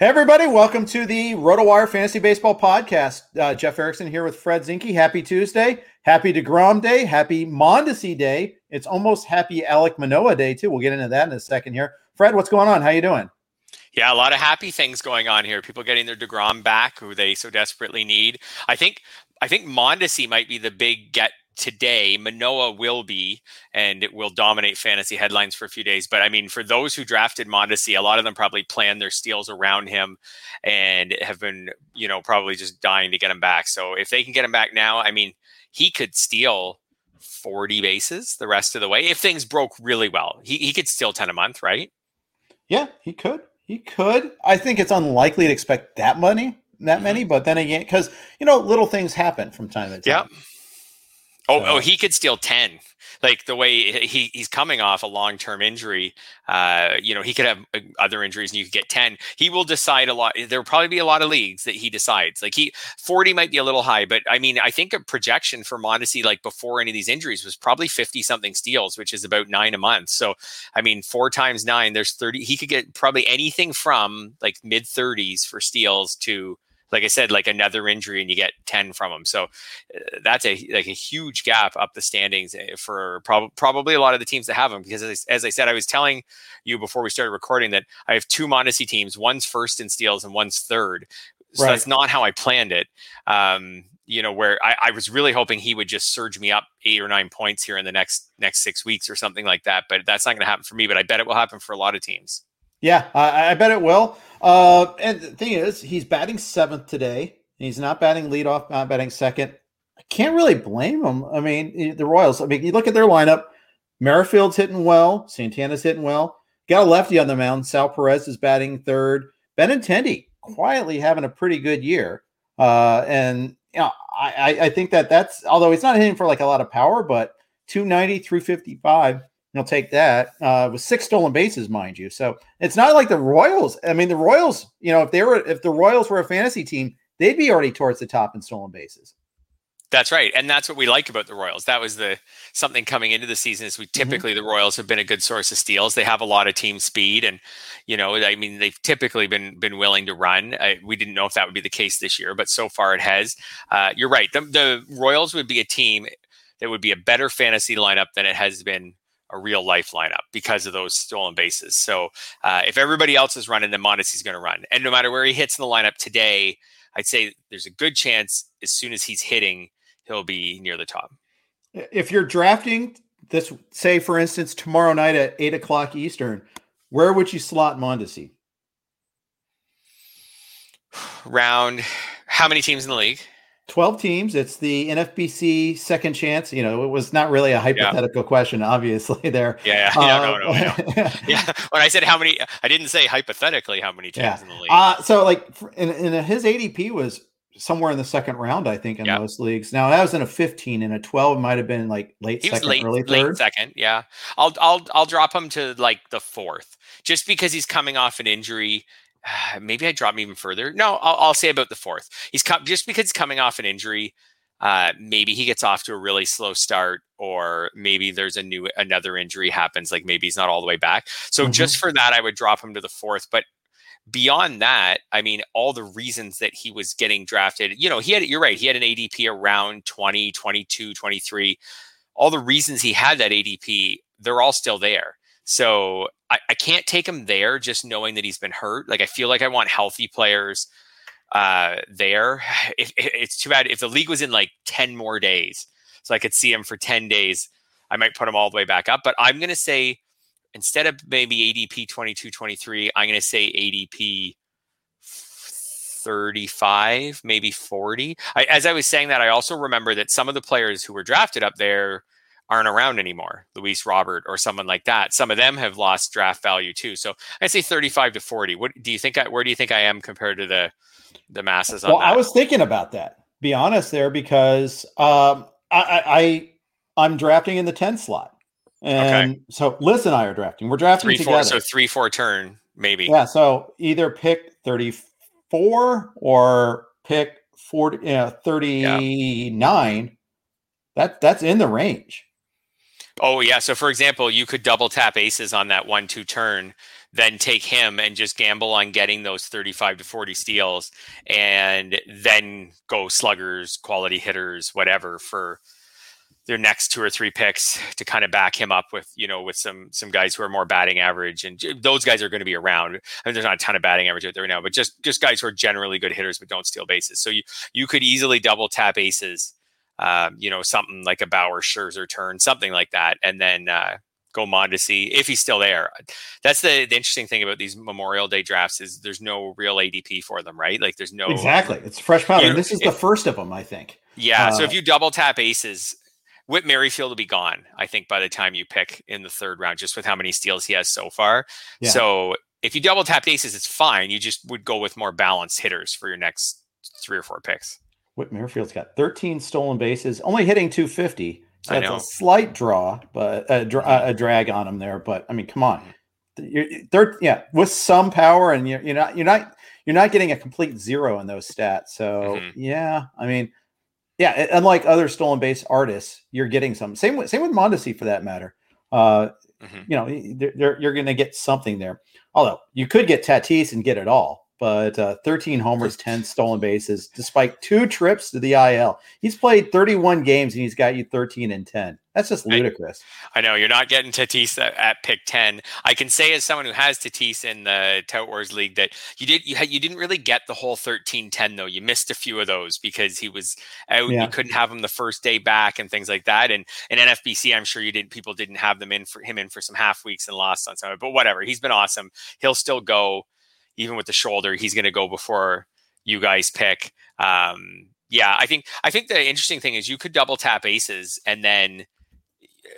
Hey, everybody, welcome to the RotoWire Fantasy Baseball Podcast. Uh, Jeff Erickson here with Fred Zinke. Happy Tuesday. Happy DeGrom Day. Happy Mondesi Day. It's almost happy Alek Manoah Day, too. We'll get into that in a second here. Fred, what's going on? How you doing? Yeah, a lot of happy things going on here. People getting their DeGrom back, who they so desperately need. I think I think Mondesi might be the big get today. Manoah will be, and it will dominate fantasy headlines for a few days. But I mean, for those who drafted Mondesi, a lot of them probably planned their steals around him and have been, you know, probably just dying to get him back. So if they can get him back now, I mean, he could steal 40 bases the rest of the way if things broke really well. He, he could steal 10 a month, right? Yeah, he could. He could. I think it's unlikely to expect that money, that mm-hmm. many, but then again, because you know, little things happen from time to time. Yeah. Oh, oh, he could steal ten. Like the way he he's coming off a long term injury. Uh, you know, he could have uh, other injuries, and you could get ten. He will decide a lot. There will probably be a lot of leagues that he decides. Like he forty might be a little high, but I mean, I think a projection for Mondesi like before any of these injuries was probably fifty something steals, which is about nine a month. So, I mean, four times nine, there's thirty. He could get probably anything from like mid thirties for steals to like I said, like another injury and you get 10 from them. So uh, that's a like a huge gap up the standings eh, for prob- probably a lot of the teams that have them. Because as I, as I, said, I was telling you before we started recording that I have two Mondesi teams. One's first in steals and one's third. So right. that's not how I planned it. Um, you know, where I, I was really hoping he would just surge me up eight or nine points here in the next next six weeks or something like that. But that's not going to happen for me. But I bet it will happen for a lot of teams. Yeah, I, I bet it will. Uh, and the thing is, he's batting seventh today. He's not batting leadoff, not batting second. I can't really blame him. I mean, the Royals. I mean, you look at their lineup. Merrifield's hitting well. Santana's hitting well. Got a lefty on the mound. Sal Perez is batting third. Benintendi quietly having a pretty good year. Uh, and you know, I, I think that that's although he's not hitting for like a lot of power, but 290, 355 He'll take that uh, with six stolen bases, mind you. So it's not like the Royals. I mean, the Royals. You know, if they were, if the Royals were a fantasy team, they'd be already towards the top in stolen bases. That's right, and that's what we like about the Royals. That was the something coming into the season is we mm-hmm. typically mm-hmm. the Royals have been a good source of steals. They have a lot of team speed, and you know, I mean, they've typically been been willing to run. I, we didn't know if that would be the case this year, but so far it has. Uh, you're right. The, the Royals would be a team that would be a better fantasy lineup than it has been a real life lineup because of those stolen bases. So uh, if everybody else is running, then Mondesi's going to run. And no matter where he hits in the lineup today, I'd say there's a good chance as soon as he's hitting, he'll be near the top. If you're drafting this say for instance tomorrow night at eight o'clock Eastern, where would you slot Mondesi? Round how many teams in the league? 12 teams. It's the NFBC second chance. You know, it was not really a hypothetical yeah. question, obviously, there. Yeah, yeah, uh, no, no, no, yeah. When I said how many, I didn't say hypothetically how many teams yeah. in the league. Uh, so, like, in, in his ADP was somewhere in the second round, I think, in yep. most leagues. Now that was in a 15, and a 12 might have been like late he second, late, early third. Late second, yeah. I'll I'll I'll drop him to like the fourth, just because he's coming off an injury. maybe I drop him even further. No, I'll, I'll say about the fourth. He's come just because he's coming off an injury. Uh, maybe he gets off to a really slow start, or maybe there's a new another injury happens. Like maybe he's not all the way back. So mm-hmm. just for that, I would drop him to the fourth. But beyond that, I mean, all the reasons that he was getting drafted, you know, he had, you're right, he had an ADP around 20, 22, 23. All the reasons he had that ADP, they're all still there. So I, I can't take him there just knowing that he's been hurt. Like I feel like I want healthy players uh, there. If, it's too bad if the league was in like 10 more days, so I could see him for 10 days, I might put him all the way back up. But I'm going to say instead of maybe ADP 22, 23, I'm going to say ADP 35, maybe 40. I, as I was saying that, I also remember that some of the players who were drafted up there aren't around anymore. Luis Robert or someone like that. Some of them have lost draft value too. So I'd say 35 to 40. What do you think? I, where do you think I am compared to the the masses? well, that? I was thinking about that. Be honest there because um, I, I I'm drafting in the 10 slot, and okay. so Liz and I are drafting. We're drafting three, together. Four, so three four turn maybe. Yeah. So either pick 34 or pick 40, you know, 39. Yeah. That that's in the range. Oh yeah. So for example, you could double tap aces on that one two turn, then take him and just gamble on getting those 35 to 40 steals and then go sluggers, quality hitters, whatever for their next two or three picks to kind of back him up with, you know, with some some guys who are more batting average and those guys are going to be around. I mean there's not a ton of batting average out there now, but just just guys who are generally good hitters but don't steal bases. So you you could easily double tap aces um, you know, something like a Bauer Scherzer turn, something like that, and then uh, go Mondesi if he's still there. That's the, the interesting thing about these Memorial Day drafts is there's no real ADP for them, right? Like there's no exactly. It's fresh powder. You know, this is if, the first of them, I think. Yeah. Uh, so if you double tap aces, Whit Merrifield will be gone. I think by the time you pick in the third round, just with how many steals he has so far. Yeah. So if you double tap aces, it's fine. You just would go with more balanced hitters for your next three or four picks. Whit Merrifield's got 13 stolen bases, only hitting 250. So that's a slight draw, but a, a, drag on him there. But I mean, come on, you're third, yeah, with some power, and you're, you're not you're not you're not getting a complete zero in those stats. So mm-hmm. yeah, I mean, yeah, unlike other stolen base artists, you're getting some. Same with same with Mondesi for that matter. Uh, mm-hmm. You know, they're, they're, you're going to get something there. Although you could get Tatis and get it all but uh, 13 homers, 10 stolen bases, despite two trips to the IL. He's played 31 games and he's got you 13 and 10. That's just ludicrous. I, I know you're not getting Tatis at, at, pick 10. I can say as someone who has Tatis in the Tout Wars League that you did you, had, you didn't really get the whole 13-10 though. You missed a few of those because he was out. Yeah. You couldn't have him the first day back and things like that. And in NFBC, I'm sure you didn't. People didn't have them in for him in for some half weeks and lost on some. But whatever, he's been awesome. He'll still go even with the shoulder, he's going to go before you guys pick. Um, yeah, I think I think the interesting thing is you could double tap aces and then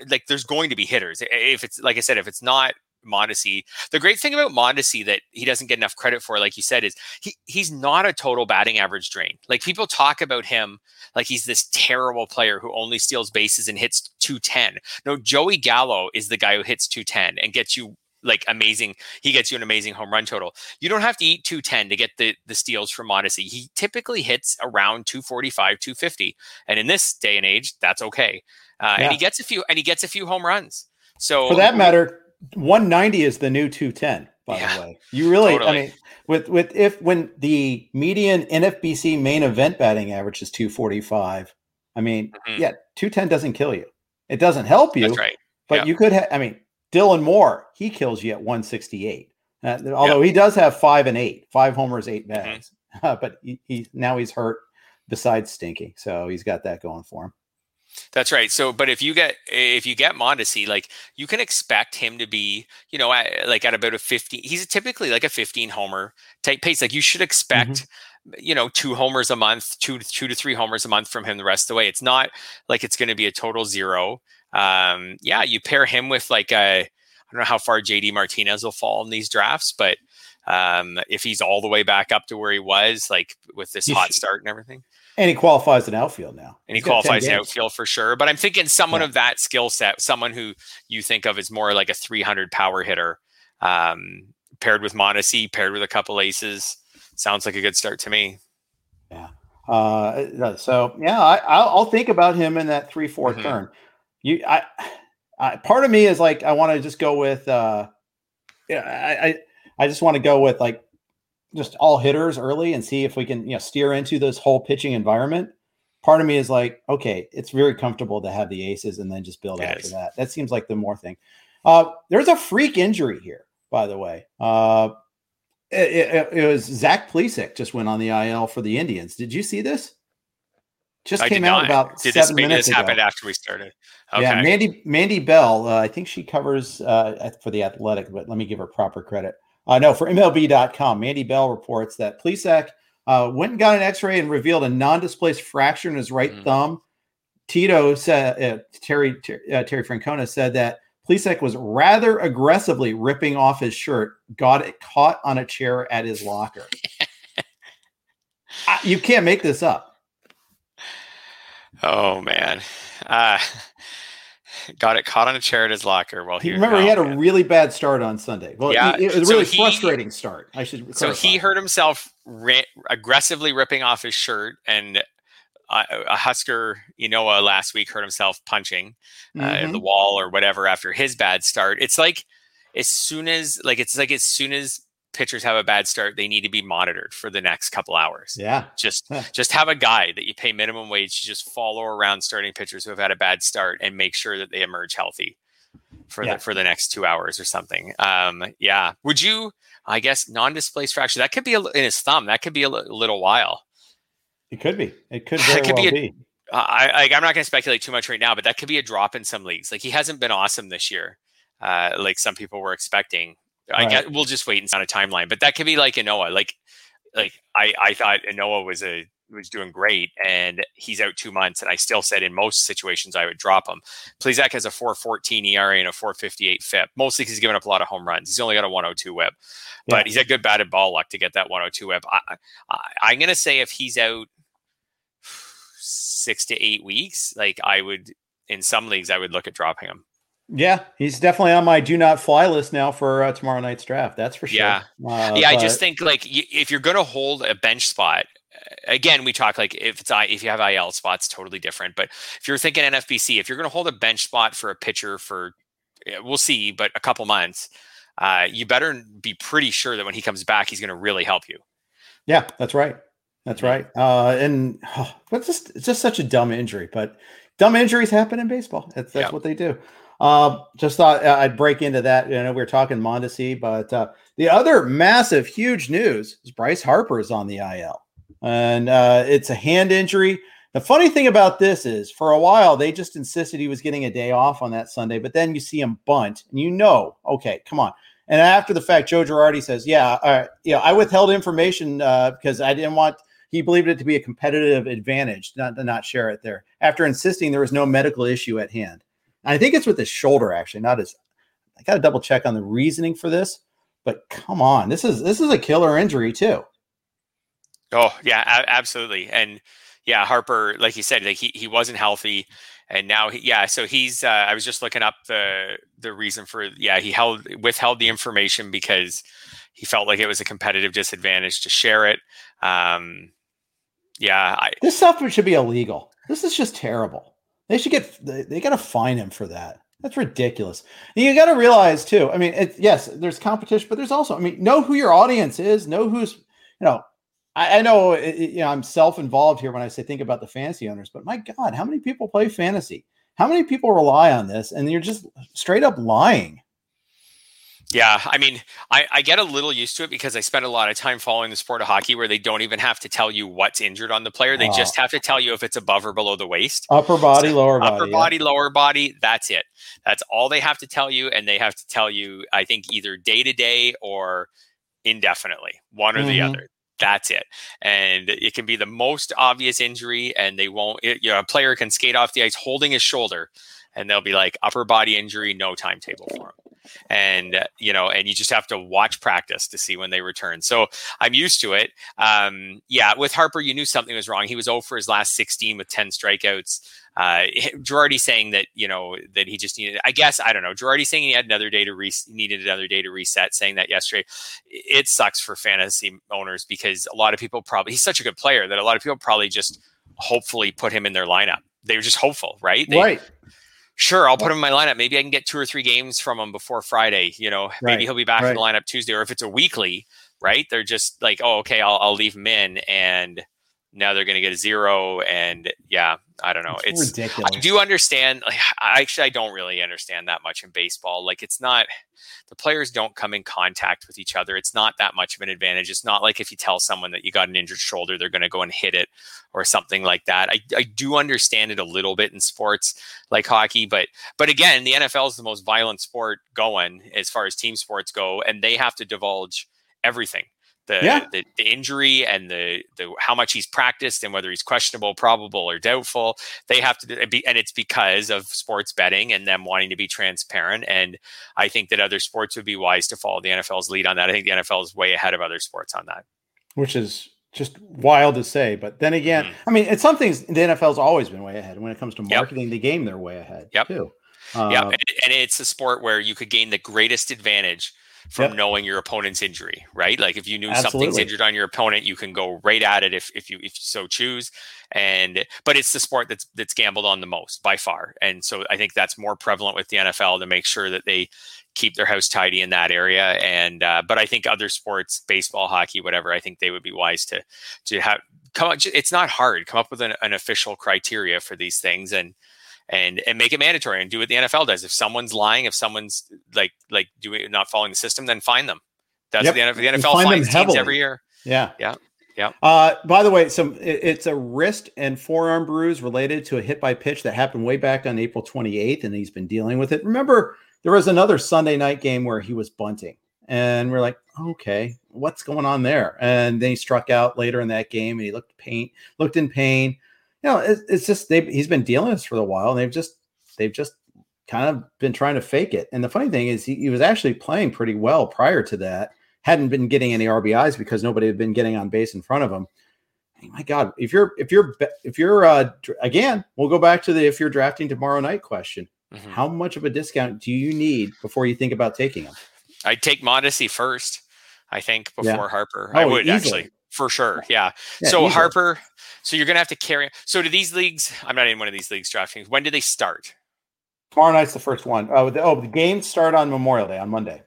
like there's going to be hitters. If it's like I said, if it's not Mondesi, the great thing about Mondesi that he doesn't get enough credit for, like you said, is he he's not a total batting average drain. Like people talk about him like he's this terrible player who only steals bases and hits 210. No, Joey Gallo is the guy who hits 210 and gets you like amazing. He gets you an amazing home run total. You don't have to eat 210 to get the the steals from Mondesi. He typically hits around 245, 250. And in this day and age, that's okay. Uh, yeah. and he gets a few and he gets a few home runs. So for that matter, 190 is the new 210, by yeah, the way. You really totally. I mean with with if when the median NFBC main event batting average is 245, I mean, mm-hmm. yeah, 210 doesn't kill you. It doesn't help you. That's right. But yeah. you could have I mean, Dylan Moore, he kills you at 168. Uh, although he does have five and eight, five homers, eight bags, mm-hmm. uh, but he, he, now he's hurt. Besides Stinky, so he's got that going for him. That's right. So, but if you get if you get Mondesi, like you can expect him to be, you know, at, like at about a 15. He's typically like a 15 homer type pace. Like you should expect, mm-hmm. you know, two homers a month, two two to three homers a month from him the rest of the way. It's not like it's going to be a total zero. Um, yeah, you pair him with like a, I don't know how far JD Martinez will fall in these drafts, but um, if he's all the way back up to where he was, like with this hot start and everything. And he qualifies in outfield now. And he qualifies in outfield for sure. But I'm thinking someone yeah. of that skill set, someone who you think of as more like a 300 power hitter, um, paired with Mondesi, paired with a couple aces, sounds like a good start to me. Yeah. Uh, so yeah, I, will think about him in that three 4 mm-hmm. turn. You, I, I, part of me is like I want to just go with. Uh, yeah, I, I, I just want to go with like just all hitters early and see if we can you know steer into this whole pitching environment. Part of me is like, okay, it's very comfortable to have the aces and then just build yes. after that. That seems like the more thing. Uh, there's a freak injury here, by the way. Uh, it, it, it, was Zach Plesac just went on the IL for the Indians. Did you see this? Just I came out about did seven this, minutes this happened after we started. Okay. Yeah, Mandy Mandy Bell. Uh, I think she covers uh, for the Athletic, but let me give her proper credit. Uh, no, for MLB.com, Mandy Bell reports that Plesac uh, went and got an X-ray and revealed a non-displaced fracture in his right mm. thumb. Tito said uh, Terry uh, Terry Francona said that Plesac was rather aggressively ripping off his shirt, got it caught on a chair at his locker. you can't make this up. Oh man. Uh, got it caught on a chair at his locker while he remember he had a really bad start on Sunday. Well, yeah, it, it was a really so he, frustrating start. I should. So he hurt himself ri- aggressively ripping off his shirt, and uh, a Husker, you know, uh, last week hurt himself punching uh, mm-hmm. the wall or whatever after his bad start. It's like as soon as like it's like as soon as pitchers have a bad start, they need to be monitored for the next couple hours. Yeah. Just just have a guy that you pay minimum wage to just follow around starting pitchers who have had a bad start and make sure that they emerge healthy for yeah. the for the next two hours or something. Um, yeah. Would you? I guess non-displaced fracture that could be a, in his thumb. That could be a little while. It could be. It could very it could well be. A, be. I, I, I'm not going to speculate too much right now, but that could be a drop in some leagues. Like he hasn't been awesome this year, uh, like some people were expecting. I guess we'll just wait and on a timeline, but that could be like Noah. Like, like I, I thought Noah was a was doing great, and he's out two months, and I still said in most situations I would drop him. Plesac has a 4.14 ERA and a 4.58 FIP, mostly because he's given up a lot of home runs. He's only got a 102 WHIP, but yeah. he's had good batted ball luck to get that 102 WHIP. I, I, I'm gonna say if he's out six to eight weeks, like I would in some leagues, I would look at dropping him. Yeah, he's definitely on my do not fly list now for uh, tomorrow night's draft. That's for sure. Yeah, uh, yeah. But... I just think like if you're going to hold a bench spot, again, we talk like if it's I if you have IL spots, totally different. But if you're thinking NFBC, if you're going to hold a bench spot for a pitcher for, we'll see, but a couple months, uh, you better be pretty sure that when he comes back, he's going to really help you. Yeah, that's right. That's right. Uh, and oh, it's just it's just such a dumb injury, but dumb injuries happen in baseball. That's that's what they do. Uh, just thought uh, I'd break into that. You know, we were talking Mondesi, but uh, the other massive, huge news is Bryce Harper is on the IL, and uh, it's a hand injury. The funny thing about this is, for a while, they just insisted he was getting a day off on that Sunday, but then you see him bunt, and you know, okay, come on. And after the fact, Joe Girardi says, "Yeah, uh, yeah, I withheld information uh, because I didn't want." He believed it to be a competitive advantage not to not share it there. After insisting there was no medical issue at hand. I think it's with his shoulder, actually, not his. I got to double check on the reasoning for this, but come on, this is this is a killer injury too. Oh yeah, a- absolutely, and yeah, Harper, like you said, like he he wasn't healthy, and now he, yeah, so he's. Uh, I was just looking up the the reason for yeah he held withheld the information because he felt like it was a competitive disadvantage to share it. Um, yeah, I, this stuff should be illegal. This is just terrible. They should get they, got to fine him for that. That's ridiculous. And you got to realize too. I mean, it, yes, there's competition, but there's also, I mean, know who your audience is. Know who's, you know, I, I know, it, you know, I'm self-involved here when I say think about the fantasy owners. But my God, how many people play fantasy? How many people rely on this? And you're just straight up lying. Yeah, I mean, I, I get a little used to it because I spend a lot of time following the sport of hockey where they don't even have to tell you what's injured on the player. They just have to tell you if it's above or below the waist. Upper body, so, lower body. Upper yeah. body, lower body. That's it. That's all they have to tell you. And they have to tell you, I think, either day to day or indefinitely, one or mm-hmm. the other. That's it. And it can be the most obvious injury, and they won't, it, you know, a player can skate off the ice holding his shoulder, and they'll be like, upper body injury, no timetable for him and uh, you know and you just have to watch practice to see when they return so i'm used to it um, yeah with harper you knew something was wrong he was over his last 16 with 10 strikeouts uh, Girardi saying that you know that he just needed. I guess I don't know. Girardi saying he had another day to re- needed another day to reset. Saying that yesterday, it sucks for fantasy owners because a lot of people probably he's such a good player that a lot of people probably just hopefully put him in their lineup. They were just hopeful, right? They, right sure, I'll put him in my lineup. Maybe I can get two or three games from him before Friday. You know, maybe right. he'll be back right. in the lineup Tuesday. Or if it's a weekly, right? They're just like, oh, okay, I'll, I'll leave him in, and now they're going to get a zero. And yeah, I don't know. It's, it's ridiculous. I do understand. Like, I actually I don't really understand that much in baseball. Like, it's not the players don't come in contact with each other. It's not that much of an advantage. It's not like if you tell someone that you got an injured shoulder, they're going to go and hit it or something like that. I, I do understand it a little bit in sports like hockey, but but again, the NFL is the most violent sport going as far as team sports go, and they have to divulge everything the, yeah. the, the injury and the the how much he's practiced and whether he's questionable, probable, or doubtful. They have to be, and it's because of sports betting and them wanting to be transparent. And I think that other sports would be wise to follow the NFL's lead on that. I think the NFL is way ahead of other sports on that. Which is just wild to say. But then again, mm. I mean, it's some things the NFL's always been way ahead. When it comes to marketing yep. the game, they're way ahead yep. too. Uh, yeah, and, and it's a sport where you could gain the greatest advantage from yep. knowing your opponent's injury, right? Like if you knew Absolutely. something's injured on your opponent, you can go right at it if, if you if you so choose. And but it's the sport that's that's gambled on the most by far. And so I think that's more prevalent with the NFL to make sure that they keep their house tidy in that area. And uh, but I think other sports, baseball, hockey, whatever, I think they would be wise to to have come up. It's not hard. Come up with an, an official criteria for these things and and and make it mandatory and do what the NFL does. If someone's lying, if someone's like like doing not following the system, then fine them. That's yep. the NFL. The NFL fines teams every year. Yeah, yeah, yeah. Uh, by the way, some it, it's a wrist and forearm bruise related to a hit by pitch that happened way back on April 28th, and he's been dealing with it. Remember, there was another Sunday night game where he was bunting, and we're like, okay, what's going on there? And then he struck out later in that game, and he looked pain, looked in pain you know, it, it's just they he's been dealing this for a while, and they've just they've just kind of been trying to fake it. And the funny thing is, he, he was actually playing pretty well prior to that. Hadn't been getting any RBIs because nobody had been getting on base in front of him. my God, if you're if you're if you're uh, again, we'll go back to the if you're drafting tomorrow night question. Mm-hmm. How much of a discount do you need before you think about taking him? I'd take Mondesi first. I think before yeah. Harper. Oh, I would easily. actually for sure. Yeah. yeah so easily. Harper, so you're gonna have to carry. So do these leagues? I'm not in one of these leagues drafting. When do they start? Tomorrow night's the first one. Oh, the, oh, the games start on Memorial Day on Monday.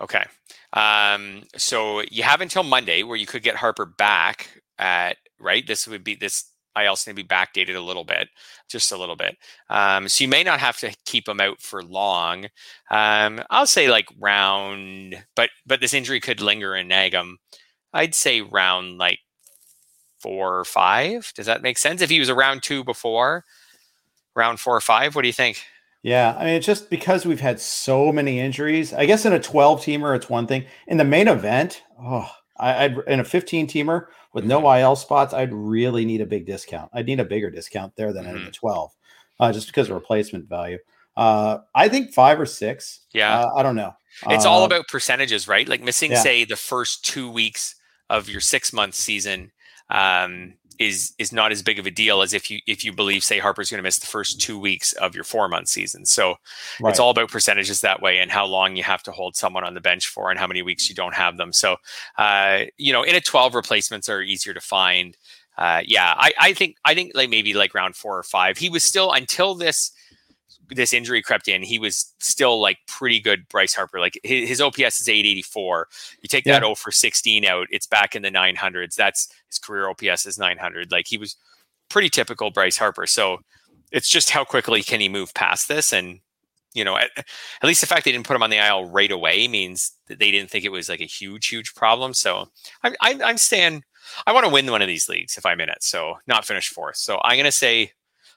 Okay. Um, so you have until Monday where you could get Harper back at right. This would be this. I also need to be backdated a little bit, just a little bit. Um, so you may not have to keep him out for long. Um, I'll say like round, but but this injury could linger and nag him. I'd say round like four or five. Does that make sense? If he was around two before, round four or five, what do you think? Yeah, I mean, it's just because we've had so many injuries. I guess in a 12 teamer, it's one thing. In the main event, oh, I, would in a 15 teamer with no mm-hmm. IL spots, I'd really need a big discount. I'd need a bigger discount there than mm-hmm. in the 12, uh, just because of replacement value. Uh, I think five or six. Yeah, uh, I don't know. It's all uh, about percentages, right? Like missing, yeah. say, the first two weeks of your six month season um, is is not as big of a deal as if you if you believe say Harper's going to miss the first two weeks of your four month season. So right. it's all about percentages that way and how long you have to hold someone on the bench for and how many weeks you don't have them. So uh, you know, in a twelve, replacements are easier to find. Uh, yeah, I, I think I think like maybe like round four or five. He was still until this this injury crept in, he was still like pretty good. Bryce Harper, like his, his OPS is 884. You take yeah. that 0 for 16 out, it's back in the 900s. That's his career OPS is 900. Like he was pretty typical Bryce Harper. So it's just how quickly can he move past this? And you know, at, at, least the fact they didn't put him on the IL right away means that they didn't think it was like a huge, huge problem. So I'm, I'm, I'm staying. I want to win one of these leagues if I'm in it. So not finish fourth. So I'm going to say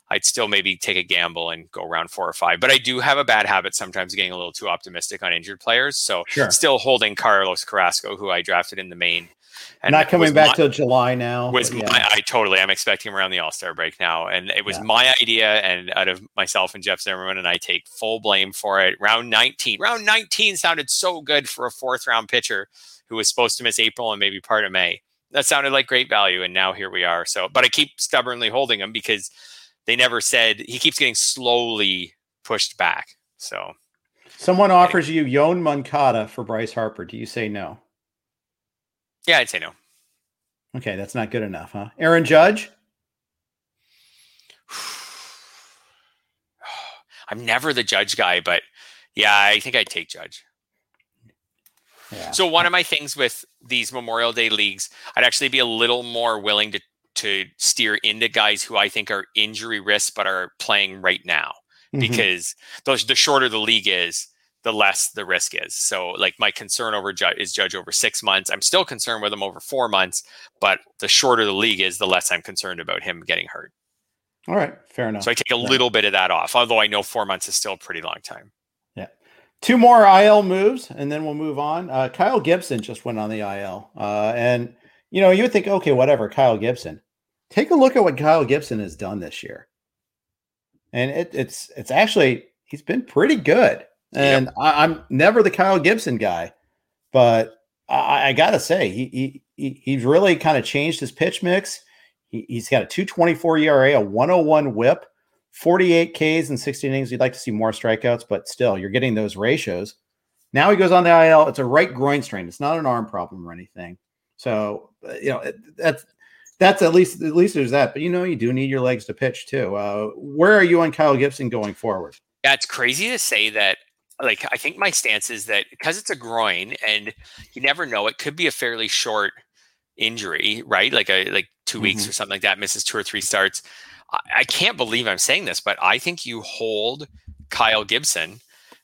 I'd still maybe take a gamble and go around four or five. But I do have a bad habit sometimes getting a little too optimistic on injured players. So sure. still holding Carlos Carrasco, who I drafted in the main. And Not coming back till July now. Was yeah. my, I totally I'm expecting him around the All Star break now, and it was yeah. my idea. And out of myself and Jeff Zimmerman, and I take full blame for it. Round 19, round 19 sounded so good for a fourth round pitcher who was supposed to miss April and maybe part of May. That sounded like great value, and now here we are. So, but I keep stubbornly holding him because they never said he keeps getting slowly pushed back. So someone offers you Yoan Moncada for Bryce Harper. Do you say no? Yeah, I'd say no. Okay, that's not good enough, huh? Aaron Judge? I'm never the judge guy, but yeah, I think I'd take Judge. Yeah. So one of my things with these Memorial Day leagues, I'd actually be a little more willing to to steer into guys who I think are injury risk but are playing right now mm-hmm. because those the shorter the league is, the less the risk is. So like my concern over Judge is Judge over six months. I'm still concerned with him over four months, but the shorter the league is, the less I'm concerned about him getting hurt. All right, fair enough. So I take a little bit of that off, although I know four months is still a pretty long time. Yeah. Two more IL moves, and then we'll move on. Uh, Kyle Gibson just went on the IL, uh, and you know you would think, okay, whatever, Kyle Gibson take a look at what Kyle Gibson has done this year. And it, it's it's actually he's been pretty good. And yep. I, am never the Kyle Gibson guy, but I, I gotta say he, he he's really kind of changed his pitch mix. He, he's got a 224 ERA, a 101 WHIP, 48 Ks and 16 innings. You'd like to see more strikeouts, but still, you're getting those ratios. Now he goes on the IL. It's a right groin strain. It's not an arm problem or anything. So uh, you know that's that's at least at least there's that. But you know, you do need your legs to pitch too. Uh, where are you on Kyle Gibson going forward? Yeah, it's crazy to say that. Like, I think my stance is that because it's a groin, and you never know, it could be a fairly short injury, right? Like a like 2 mm-hmm. weeks or something like that, misses two or three starts. I, I, can't believe I'm saying this, but I think you hold Kyle Gibson.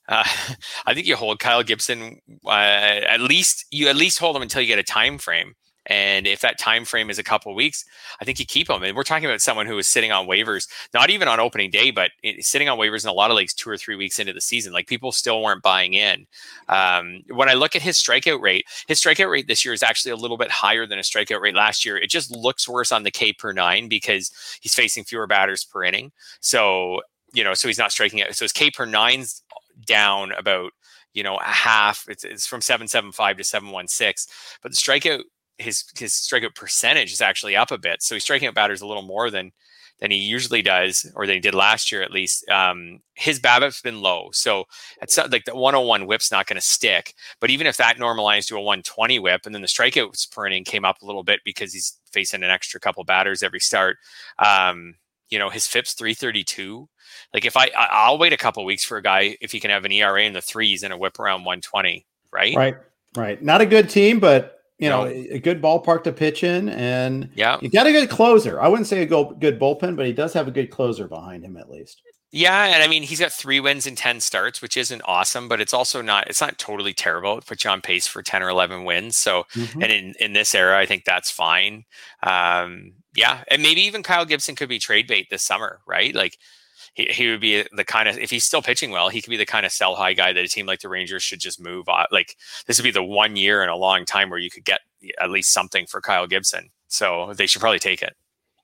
Uh, I think you hold Kyle Gibson uh, at least you at least hold him until you get a time frame and if that time frame is a couple weeks, I think you keep them. And we're talking about someone who is sitting on waivers, not even on opening day, but sitting on waivers in a lot of leagues two or three weeks into the season. Like people still weren't buying in. Um, when I look at his strikeout rate, his strikeout rate this year is actually a little bit higher than his strikeout rate last year. It just looks worse on the K per nine because he's facing fewer batters per inning. So you know, so he's not striking out. So his K per nine's down about you know a half. It's, it's from seven seven five to seven one six, but the strikeout his his strikeout percentage is actually up a bit. So he's striking out batters a little more than than he usually does, or than he did last year at least. Um, his BABIP's been low, so it's like the 101 WHIP's not going to stick. But even if that normalized to a 120 WHIP, and then the strikeouts per inning came up a little bit because he's facing an extra couple batters every start. Um, you know, his FIP's 332. Like if I I'll wait a couple weeks for a guy if he can have an ERA in the threes and a WHIP around 120, right? Right. Right. Not a good team, but you know, a good ballpark to pitch in, and yeah, you got a good closer. I wouldn't say a go, good bullpen, but he does have a good closer behind him at least. Yeah, and I mean he's got three wins in ten starts, which isn't awesome, but it's also not it's not totally terrible. It puts you on pace for ten or eleven wins. So, mm-hmm. and in in this era, I think that's fine. Um, yeah, and maybe even Kyle Gibson could be trade bait this summer, right? Like he, he would be the kind of if he's still pitching well, he could be the kind of sell high guy that a team like the Rangers should just move on. Like this would be the one year in a long time where you could get at least something for Kyle Gibson. So they should probably take it.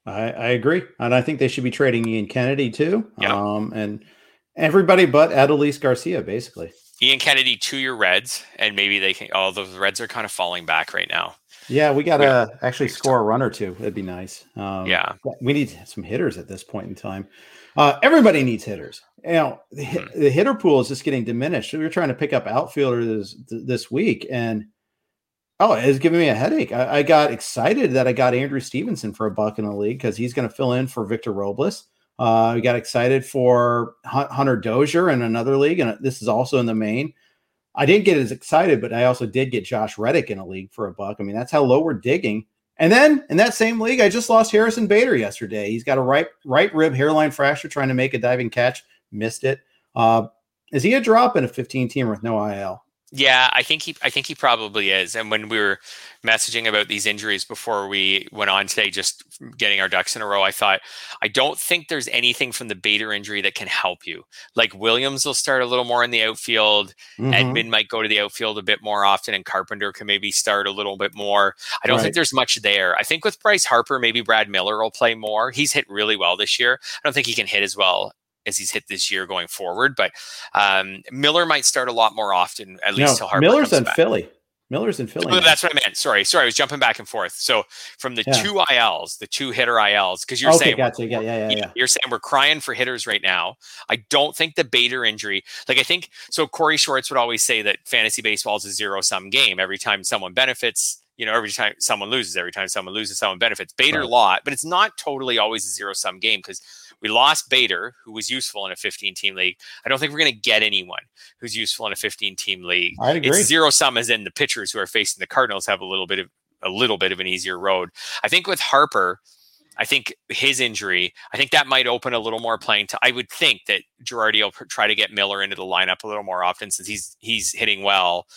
I, I agree, and I think they should be trading Ian Kennedy too. Yeah. Um, and everybody but Adolis Garcia, basically. Ian Kennedy to your Reds, and maybe they can. Oh, the Reds are kind of falling back right now. Yeah, we got to yeah. actually score a run or two. It'd be nice. Um, yeah, we need some hitters at this point in time. Uh, everybody needs hitters. You know, the, mm-hmm. the, hitter pool is just getting diminished. We were trying to pick up outfielders this, this week, and oh, it's giving me a headache. I, I, got excited that I got Andrew Stevenson for a buck in the league because he's going to fill in for Victor Robles. Uh, we got excited for Hunter Dozier in another league, and this is also in the main. I didn't get as excited, but I also did get Josh Reddick in a league for a buck. I mean, that's how low we're digging. And then in that same league, I just lost Harrison Bader yesterday. He's got a right right rib hairline fracture trying to make a diving catch, missed it. Uh, Is he a drop in a 15 team with no IL? Yeah, I think he I think he probably is. And when we were messaging about these injuries before we went on today, just getting our ducks in a row, I thought I don't think there's anything from the Bader injury that can help you. Like Williams will start a little more in the outfield. Mm-hmm. Edman might go to the outfield a bit more often, and Carpenter can maybe start a little bit more. I don't right. think there's much there. I think with Bryce Harper, maybe Brad Miller will play more. He's hit really well this year. I don't think he can hit as well as he's hit this year going forward. But um, Miller might start a lot more often, at least no, till Harper Miller's in back. Philly. Miller's in Philly. Oh, that's what I meant. Sorry, sorry, I was jumping back and forth. So from the yeah. two ILs, the two hitter ILs, because you're okay, saying gotcha. yeah, yeah, yeah, you're saying we're crying for hitters right now. I don't think the Bader injury, like I think, so Cory Schwartz would always say that fantasy baseball is a zero sum game. Every time someone benefits, you know, every time someone loses, every time someone loses, someone benefits. Bader right. lot, but it's not totally always a zero sum game because we lost Bader, who was useful in a 15 team league. I don't think we're going to get anyone who's useful in a 15 team league. I agree. It's zero sum as in the pitchers who are facing the Cardinals have a little bit of a little bit of an easier road. I think with Harper, I think his injury, I think that might open a little more playing to. I would think that Girardi will try to get Miller into the lineup a little more often since he's he's hitting well.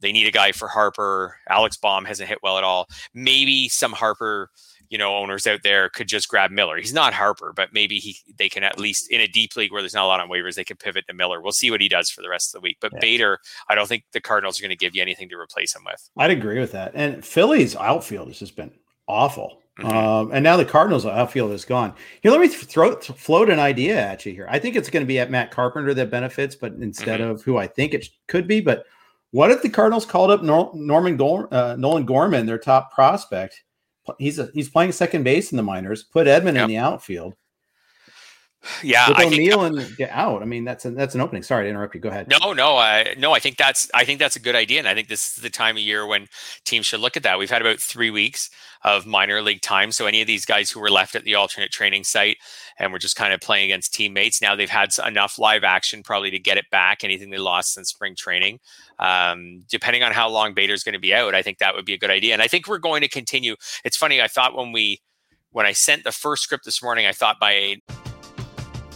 They need a guy for Harper. Alec Bohm hasn't hit well at all. Maybe some Harper you know owners out there could just grab Miller. He's not Harper, but maybe he they can at least in a deep league where there's not a lot on waivers, they can pivot to Miller. We'll see what he does for the rest of the week. But yeah. Bader, I don't think the Cardinals are going to give you anything to replace him with. I'd agree with that. And Philly's outfield has just been awful. Mm-hmm. Um, and now the Cardinals outfield is gone. Here, let me throw float an idea at you here. I think it's going to be at Matt Carpenter that benefits, but instead mm-hmm. of who I think it could be. But what if the Cardinals called up Nor- Norman uh, Nolan Gorman, their top prospect, he's a, he's playing second base in the minors. Put Edman yep. in the outfield. Yeah, with O'Neill and get out. I mean, that's a, that's an opening. Sorry to interrupt you. Go ahead. No, no, I no. I think that's I think that's a good idea, and I think this is the time of year when teams should look at that. We've had about three weeks of minor league time, so any of these guys who were left at the alternate training site and were just kind of playing against teammates, now they've had enough live action probably to get it back. Anything they lost in spring training, um, depending on how long Bader's going to be out, I think that would be a good idea. And I think we're going to continue. It's funny. I thought when we when I sent the first script this morning, I thought by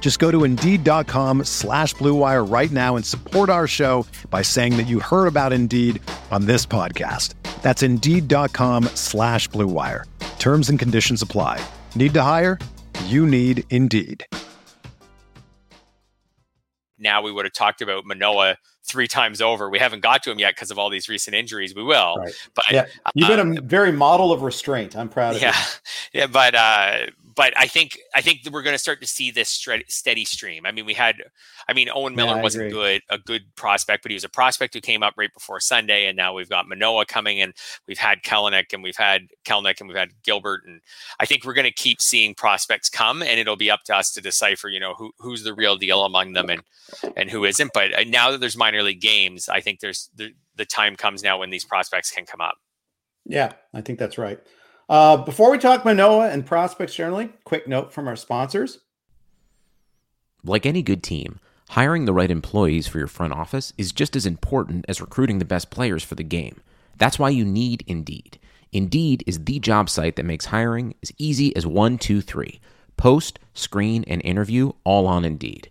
Just go to Indeed.com slash BlueWire right now and support our show by saying that you heard about Indeed on this podcast. That's Indeed.com slash BlueWire. Terms and conditions apply. Need to hire? You need Indeed. Now we would have talked about Manoah three times over. We haven't got to him yet because of all these recent injuries. We will. Right. But yeah, you've been um, a very model of restraint. I'm proud of yeah, you. Yeah, but uh, but I think I think we're going to start to see this steady stream. I mean, we had, I mean, Owen Miller yeah, wasn't good, a good prospect, but he was a prospect who came up right before Sunday, and now we've got Manoah coming, and we've had Kelenic, and we've had Kelenic, and we've had Gilbert, and I think we're going to keep seeing prospects come, and it'll be up to us to decipher, you know, who who's the real deal among them, and and who isn't. But uh, now that there's minor league games, I think there's the the time comes now when these prospects can come up. Yeah, I think that's right. Uh, before we talk Manoah and prospects generally, quick note from our sponsors. Like any good team, hiring the right employees for your front office is just as important as recruiting the best players for the game. That's why you need Indeed. Indeed is the job site that makes hiring as easy as one, two, three. Post, screen, and interview all on Indeed.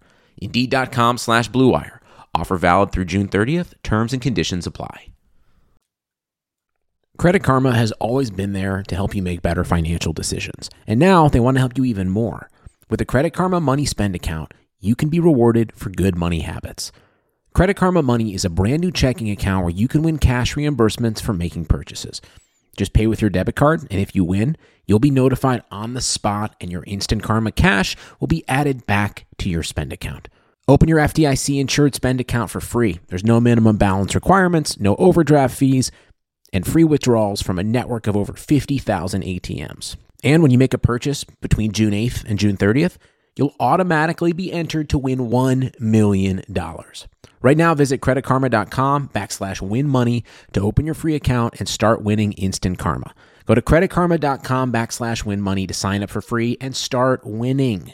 Indeed.com slash BlueWire. Offer valid through June 30th. Terms and conditions apply. Credit Karma has always been there to help you make better financial decisions. And now they want to help you even more. With the Credit Karma Money Spend account, you can be rewarded for good money habits. Credit Karma Money is a brand new checking account where you can win cash reimbursements for making purchases. Just pay with your debit card, and if you win, you'll be notified on the spot, and your Instant Karma cash will be added back to your spend account. Open your FDIC insured spend account for free. There's no minimum balance requirements, no overdraft fees, and free withdrawals from a network of over 50,000 ATMs. And when you make a purchase between June 8th and June 30th, you'll automatically be entered to win $1 million. Right now, visit creditkarma.com backslash win money to open your free account and start winning instant karma. Go to creditkarma.com backslash win money to sign up for free and start winning.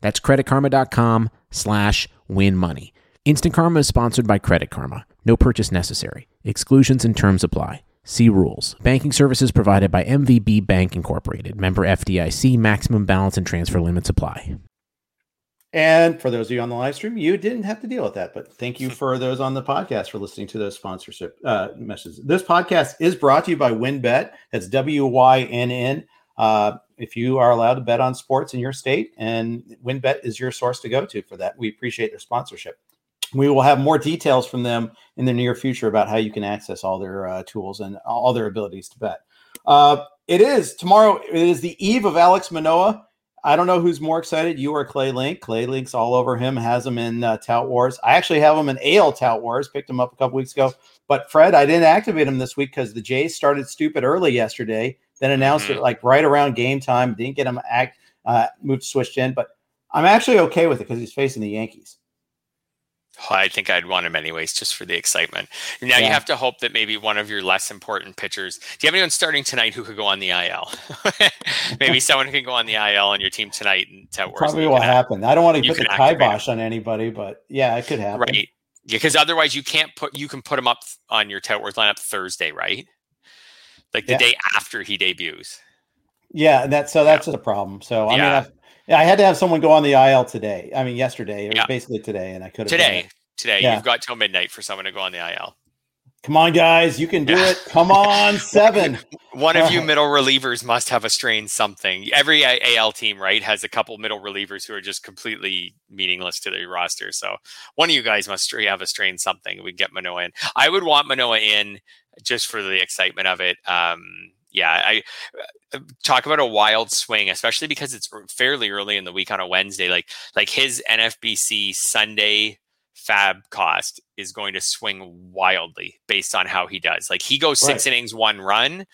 That's creditkarma.com slash win money. Instant Karma is sponsored by Credit Karma. No purchase necessary. Exclusions and terms apply. See rules. Banking services provided by MVB Bank Incorporated. Member FDIC. Maximum balance and transfer limits apply. And for those of you on the live stream, you didn't have to deal with that. But thank you for those on the podcast for listening to those sponsorship uh, messages. This podcast is brought to you by WynnBET. That's W Y N N. Uh, if you are allowed to bet on sports in your state, and WynnBET is your source to go to for that, we appreciate their sponsorship. We will have more details from them in the near future about how you can access all their uh, tools and all their abilities to bet. Uh, it is tomorrow. It is the eve of Alek Manoah I don't know who's more excited, you or Clay Link. Clay Link's all over him, has him in uh, Tout Wars. I actually have him in AL Tout Wars, picked him up a couple weeks ago. But Fred, I didn't activate him this week because the Jays started stupid early yesterday, then announced mm-hmm. it like right around game time. Didn't get him act uh, moved switched in, but I'm actually okay with it because he's facing the Yankees. I think I'd want him anyways, just for the excitement. Now yeah. you have to hope that maybe one of your less important pitchers. Do you have anyone starting tonight who could go on the IL? maybe someone who can go on the IL on your team tonight and tell probably what happened. I don't want to put the kibosh on anybody, but yeah, it could happen. Right. Yeah, because otherwise you can't put you can put him up on your Wars lineup Thursday, right? Like the yeah. day after he debuts. Yeah, that so that's yeah. the problem. So I yeah. mean, yeah, I had to have someone go on the IL today. I mean, yesterday, yeah. basically today, and I could have today. Today, yeah. you've got till midnight for someone to go on the IL. Come on, guys, you can do it. Come on, seven. One of you middle relievers must have a strain something. Every AL team, right, has a couple middle relievers who are just completely meaningless to their roster. So one of you guys must have a strain something. We get Manoah in. I would want Manoah in just for the excitement of it. Um, yeah, I uh, talk about a wild swing, especially because it's fairly early in the week on a Wednesday. Like like his NFBC Sunday FAAB cost is going to swing wildly based on how he does. Like he goes six right. innings, one run,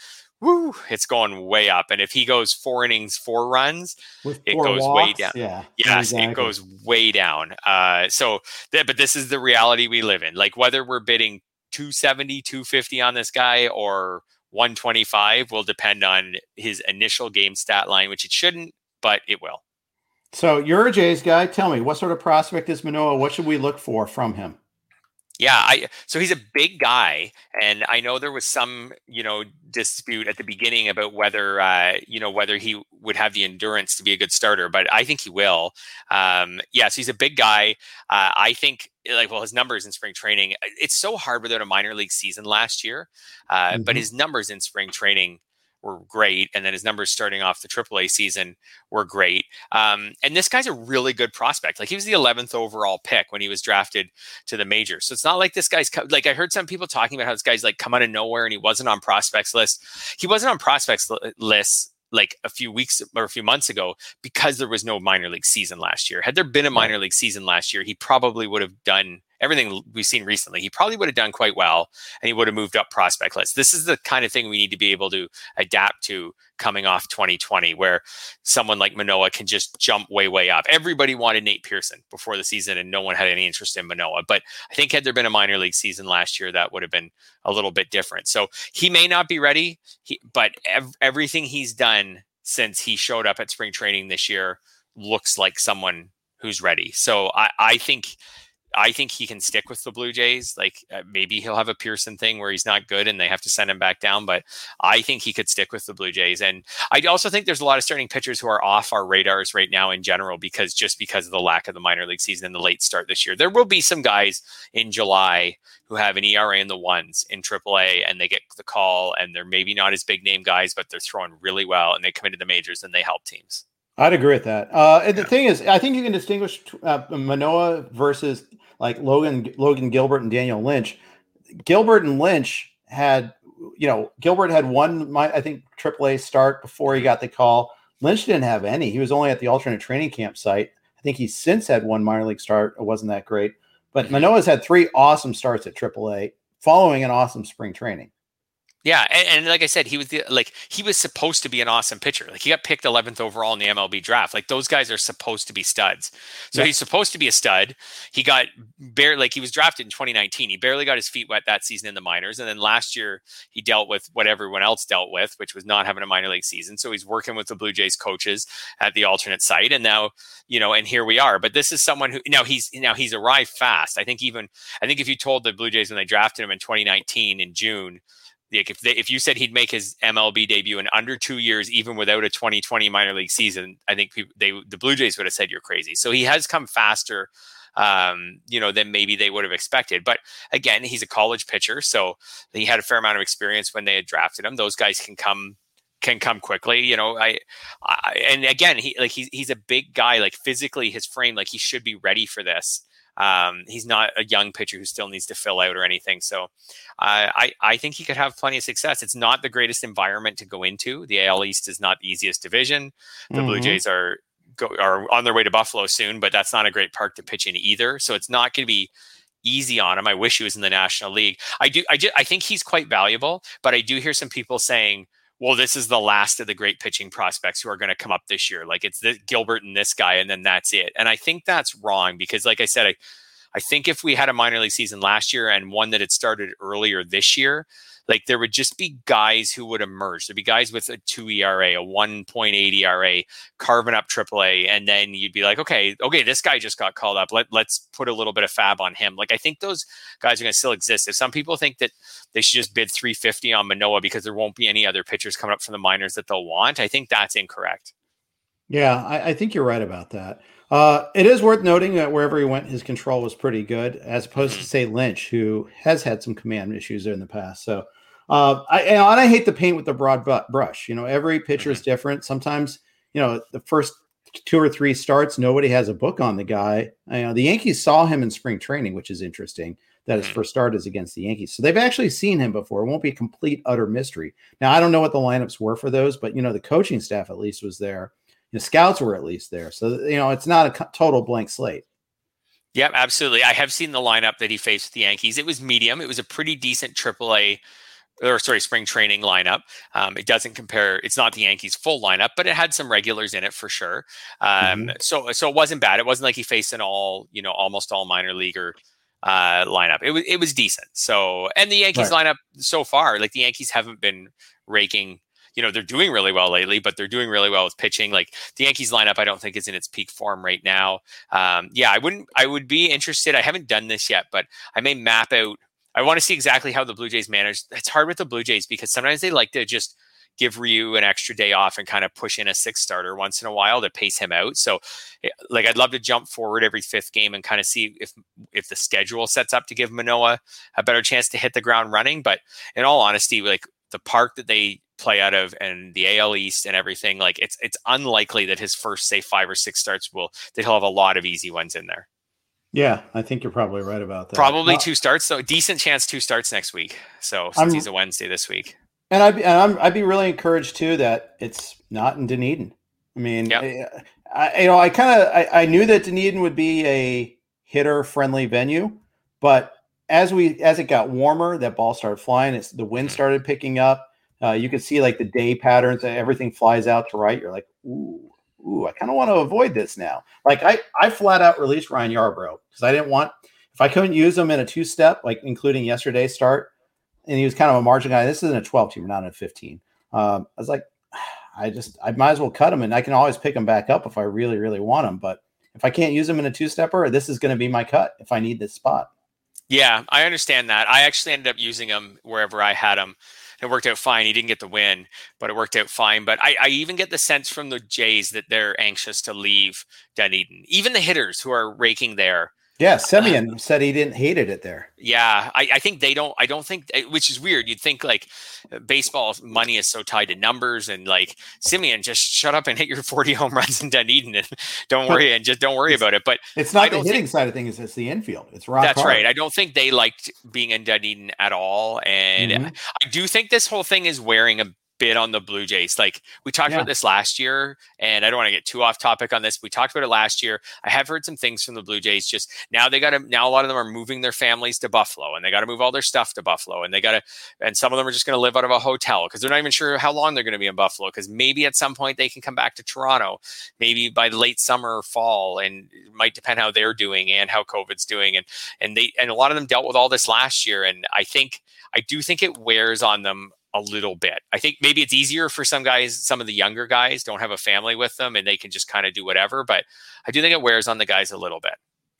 woo, it's going way up. And if he goes four innings, four runs, With it goes walks, way down. Yeah. Yes, exactly. it goes way down. Uh, so, th- but this is the reality we live in. Like whether we're bidding 270, 250 on this guy or 125 will depend on his initial game stat line, which it shouldn't, but it will. So you're a Jays guy. Tell me, what sort of prospect is Manoah? What should we look for from him? Yeah, I so he's a big guy, and I know there was some you know dispute at the beginning about whether uh, you know whether he would have the endurance to be a good starter, but I think he will. Um, yes, he's a big guy. Uh, I think like well his numbers in spring training. It's so hard without a minor league season last year, uh, mm-hmm. but his numbers in spring training were great, and then his numbers starting off the AAA season were great. Um, and this guy's a really good prospect. Like he was the 11th overall pick when he was drafted to the majors. So it's not like this guy's like I heard some people talking about how this guy's like come out of nowhere and he wasn't on prospects list. He wasn't on prospects list like a few weeks or a few months ago because there was no minor league season last year. Had there been a minor league season last year, he probably would have done everything we've seen recently, he probably would have done quite well and he would have moved up prospect list. This is the kind of thing we need to be able to adapt to coming off 2020, where someone like Manoah can just jump way, way up. Everybody wanted Nate Pearson before the season and no one had any interest in Manoah. But I think had there been a minor league season last year, that would have been a little bit different. So he may not be ready, he, but ev- everything he's done since he showed up at spring training this year looks like someone who's ready. So I, I think I think he can stick with the Blue Jays. Like uh, maybe he'll have a Pearson thing where he's not good and they have to send him back down. But I think he could stick with the Blue Jays. And I also think there's a lot of starting pitchers who are off our radars right now in general because just because of the lack of the minor league season and the late start this year. There will be some guys in July who have an ERA in the ones in AAA and they get the call and they're maybe not as big name guys, but they're throwing really well and they come into the majors and they help teams. I'd agree with that. Uh, and the thing is, I think you can distinguish uh, Manoah versus like Logan Logan Gilbert and Daniel Lynch. Gilbert and Lynch had, you know, Gilbert had one, my, I think, AAA start before he got the call. Lynch didn't have any. He was only at the alternate training camp site. I think he's since had one minor league start. It wasn't that great. But mm-hmm. Manoah's had three awesome starts at AAA following an awesome spring training. Yeah, and, and, like I said, he was the, like he was supposed to be an awesome pitcher. Like he got picked 11th overall in the MLB draft. Like those guys are supposed to be studs. So yeah. he's supposed to be a stud. He got barely like he was drafted in 2019. He barely got his feet wet that season in the minors, and then last year he dealt with what everyone else dealt with, which was not having a minor league season. So he's working with the Blue Jays coaches at the alternate site, and now you know, and here we are. But this is someone who now he's now he's arrived fast. I think even I think if you told the Blue Jays when they drafted him in 2019 in June like if they, if you said he'd make his MLB debut in under two years, even without a 2020 minor league season, I think people, they the Blue Jays would have said you're crazy. So he has come faster, um, you know, than maybe they would have expected. But again, he's a college pitcher, so he had a fair amount of experience when they had drafted him. Those guys can come can come quickly. You know, I, I and again, he like he's he's a big guy. Like physically, his frame, like he should be ready for this. Um, he's not a young pitcher who still needs to fill out or anything. So uh, I, I think he could have plenty of success. It's not the greatest environment to go into. The AL East is not the easiest division. The mm-hmm. Blue Jays are go, are on their way to Buffalo soon, but that's not a great park to pitch in either. So it's not going to be easy on him. I wish he was in the National League. I do. I just, I think he's quite valuable, but I do hear some people saying well, this is the last of the great pitching prospects who are going to come up this year. Like it's the Gilbert and this guy, and then that's it. And I think that's wrong because, like I said, I, I think if we had a minor league season last year and one that had started earlier this year, like there would just be guys who would emerge. There'd be guys with a two ERA, a 1.8 ERA, carving up AAA, and then you'd be like, okay, okay, this guy just got called up. Let let's put a little bit of FAAB on him. Like I think those guys are going to still exist. If some people think that they should just bid 350 on Manoah because there won't be any other pitchers coming up from the minors that they'll want, I think that's incorrect. Yeah, I, I think you're right about that. Uh, it is worth noting that wherever he went, his control was pretty good, as opposed to mm-hmm. say Lynch, who has had some command issues there in the past. So uh, I and I hate to paint with the broad brush. You know, every pitcher is mm-hmm. different. Sometimes, you know, the first two or three starts, nobody has a book on the guy. You know, the Yankees saw him in spring training, which is interesting. That his mm-hmm. first start is against the Yankees, so they've actually seen him before. It won't be a complete utter mystery. Now, I don't know what the lineups were for those, but you know, the coaching staff at least was there. The scouts were at least there, so you know, it's not a total blank slate. Yep, absolutely. I have seen the lineup that he faced with the Yankees. It was medium. It was a pretty decent AAA or sorry, spring training lineup. Um, it doesn't compare. It's not the Yankees' full lineup, but it had some regulars in it for sure. Um, mm-hmm. So so it wasn't bad. It wasn't like he faced an all you know almost all minor leaguer uh, lineup. It was it was decent. So and the Yankees right. lineup so far, like the Yankees haven't been raking. You know they're doing really well lately, but they're doing really well with pitching. Like the Yankees lineup, I don't think is in its peak form right now. Um, yeah, I wouldn't. I would be interested. I haven't done this yet, but I may map out I want to see exactly how the Blue Jays manage. It's hard with the Blue Jays because sometimes they like to just give Ryu an extra day off and kind of push in a six starter once in a while to pace him out. So eh, like I'd love to jump forward every fifth game and kind of see if if the schedule sets up to give Manoah a better chance to hit the ground running. But in all honesty, like the park that they play out of and the AL East and everything, like it's it's unlikely that his first say five or six starts will that he'll have a lot of easy ones in there. Yeah, I think you're probably right about that. Probably two starts, so decent chance two starts next week. So since I'm, he's a Wednesday this week, and I'd be, and i would be really encouraged too that it's not in Dunedin. I mean, yep. Eh, I, you know, I kind of I, I, knew that Dunedin would be a hitter friendly venue, but as we as it got warmer, that ball started flying. It's the wind mm-hmm. started picking up. Uh, you could see like the day patterns. and Everything flies out to right. You're like, ooh, ooh, I kind of want to avoid this now. Like I, I flat out released Ryan Yarbrough because I didn't want if I couldn't use him in a two step, like including yesterday's start, and he was kind of a margin guy. This isn't a 12 team, not a 15. Um, I was like, I just I might as well cut him, and I can always pick him back up if I really, really want him. But if I can't use him in a two stepper, this is going to be my cut if I need this spot. Yeah, I understand that. I actually ended up using him wherever I had him. It worked out fine. He didn't get the win, but it worked out fine. But I, I even get the sense from the Jays that they're anxious to leave Dunedin. Even the hitters who are raking there yeah, Semien uh, said he didn't hated it there. Yeah, I, I, think they don't. I don't think, eh, which is weird. You'd think like baseball money is so tied to numbers, and like Semien, just shut up and hit your forty home runs in Dunedin, and don't worry, and just don't worry about it. But it's not the hitting think, side of things; it's the infield. It's rock. That's hard. right. I don't think they liked being in Dunedin at all, and mm-hmm. I do think this whole thing is wearing a bit on the Blue Jays. Like we talked yeah. about this last year, and I don't want to get too off topic on this. We talked about it last year. I have heard some things from the Blue Jays. Just now, they got to now a lot of them are moving their families to Buffalo, and they got to move all their stuff to Buffalo, and they got to, and some of them are just going to live out of a hotel because they're not even sure how long they're going to be in Buffalo. Because maybe at some point they can come back to Toronto, maybe by late summer or fall, and it might depend how they're doing and how COVID's doing, and and they and a lot of them dealt with all this last year, and I think I do think it wears on them a little bit. I think maybe it's easier for some guys, some of the younger guys don't have a family with them and they can just kind of do whatever. But I do think it wears on the guys a little bit.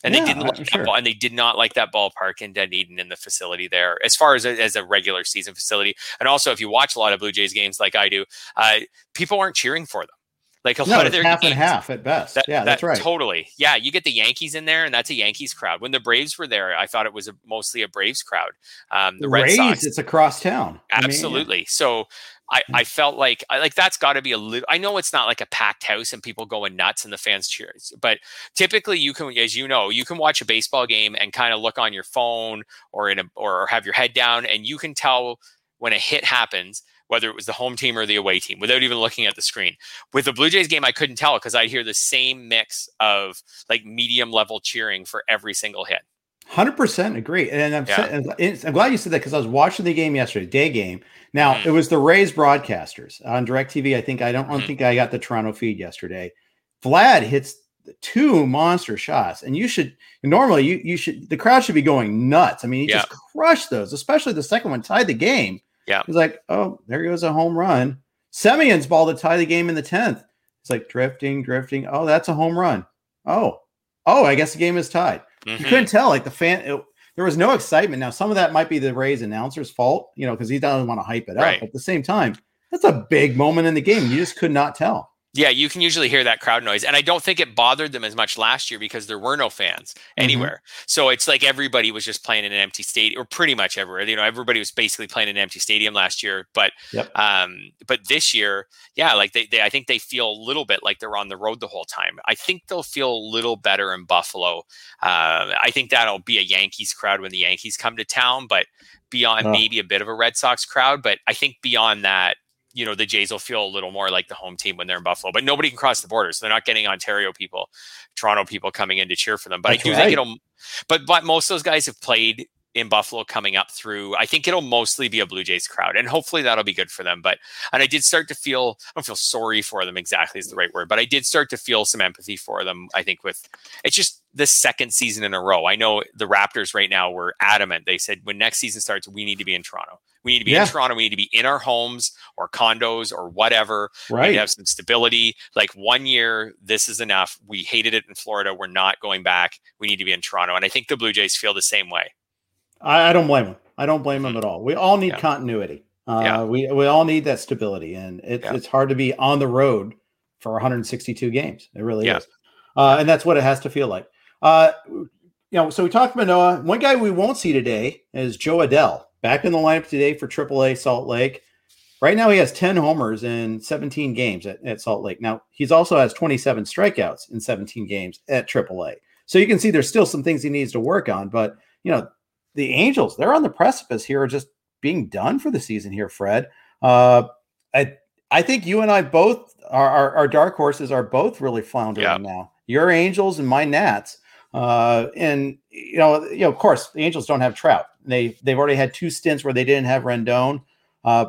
And yeah, they didn't like sure. ball, and they did not like that ballpark in Dunedin in the facility there, as far as a, as a regular season facility. And also, if you watch a lot of Blue Jays games like I do, uh, people aren't cheering for them. Like a no, lot of their half games, and half at best. That, yeah, that's that, right. Totally. Yeah, you get the Yankees in there, and that's a Yankees crowd. When the Braves were there, I thought it was a, mostly a Braves crowd. Um, the Red Rays, Sox, it's across town. Absolutely. I mean, yeah. So I, I felt like I like that's got to be a little. I know it's not like a packed house and people going nuts and the fans cheers, but typically you can, as you know, you can watch a baseball game and kind of look on your phone or in a or have your head down, and you can tell when a hit happens whether it was the home team or the away team without even looking at the screen. With the Blue Jays game, I couldn't tell because I'd hear the same mix of like medium level cheering for every single hit. Hundred percent agree, and I'm, yeah. I'm glad you said that because I was watching the game yesterday, day game. Now mm-hmm. it was the Rays broadcasters on Directv. I think I don't, I don't mm-hmm. think I got the Toronto feed yesterday. Vlad hits two monster shots, and you should normally you you should the crowd should be going nuts. I mean, he yeah. just crushed those, especially the second one tied the game. Yeah. He's like, oh, there goes a home run. Semien's ball to tie the game in the 10th. It's like drifting, drifting. Oh, that's a home run. Oh, oh, I guess the game is tied. Mm-hmm. You couldn't tell. Like the fan, it, there was no excitement. Now, some of that might be the Rays announcer's fault, you know, because he doesn't want to hype it right. up. But at the same time, that's a big moment in the game. You just could not tell. Yeah, you can usually hear that crowd noise. And I don't think it bothered them as much last year because there were no fans mm-hmm. anywhere. Mm-hmm. So it's like everybody was just playing in an empty stadium, or pretty much everywhere. You know, everybody was basically playing in an empty stadium last year. But yep. um, but this year, yeah, like they, they I think they feel a little bit like they're on the road the whole time. I think they'll feel a little better in Buffalo. Uh, I think that'll be a Yankees crowd when the Yankees come to town, but beyond oh. maybe a bit of a Red Sox crowd. But I think beyond that, you know the Jays will feel a little more like the home team when they're in Buffalo. But nobody can cross the border, so they're not getting Ontario people, Toronto people coming in to cheer for them. But That's I do right. think it'll. But but most of those guys have played in Buffalo coming up through. I think it'll mostly be a Blue Jays crowd, and hopefully that'll be good for them. But and I did start to feel I don't feel sorry for them exactly is the right word, but I did start to feel some empathy for them. I think with it's just the second season in a row. I know the Raptors right now were adamant. They said when next season starts, we need to be in Toronto. We need to be yeah. in Toronto. We need to be in our homes or condos or whatever. Right. We need to have some stability. Like one year, this is enough. We hated it in Florida. We're not going back. We need to be in Toronto. And I think the Blue Jays feel the same way. I, I don't blame them. I don't blame them mm-hmm. at all. We all need yeah. continuity. Uh, yeah. we, we all need that stability. And it, it's hard to be on the road for 162 games. It really is. Uh, and that's what it has to feel like. Uh, you know, so we talked about Manoah. One guy we won't see today is Jo Adell back in the lineup today for AAA Salt Lake. Right now, he has 10 homers in 17 games at, at Salt Lake. Now, he's also has 27 strikeouts in 17 games at AAA. So you can see there's still some things he needs to work on. But, you know, the Angels, they're on the precipice here just being done for the season here, Fred. Uh, I, I think you and I both, our, our, our dark horses are both really floundering yeah. now. Your Angels and my Nats. Uh, and you know, you know, of course, the Angels don't have Trout. They they've already had two stints where they didn't have Rendon. Uh,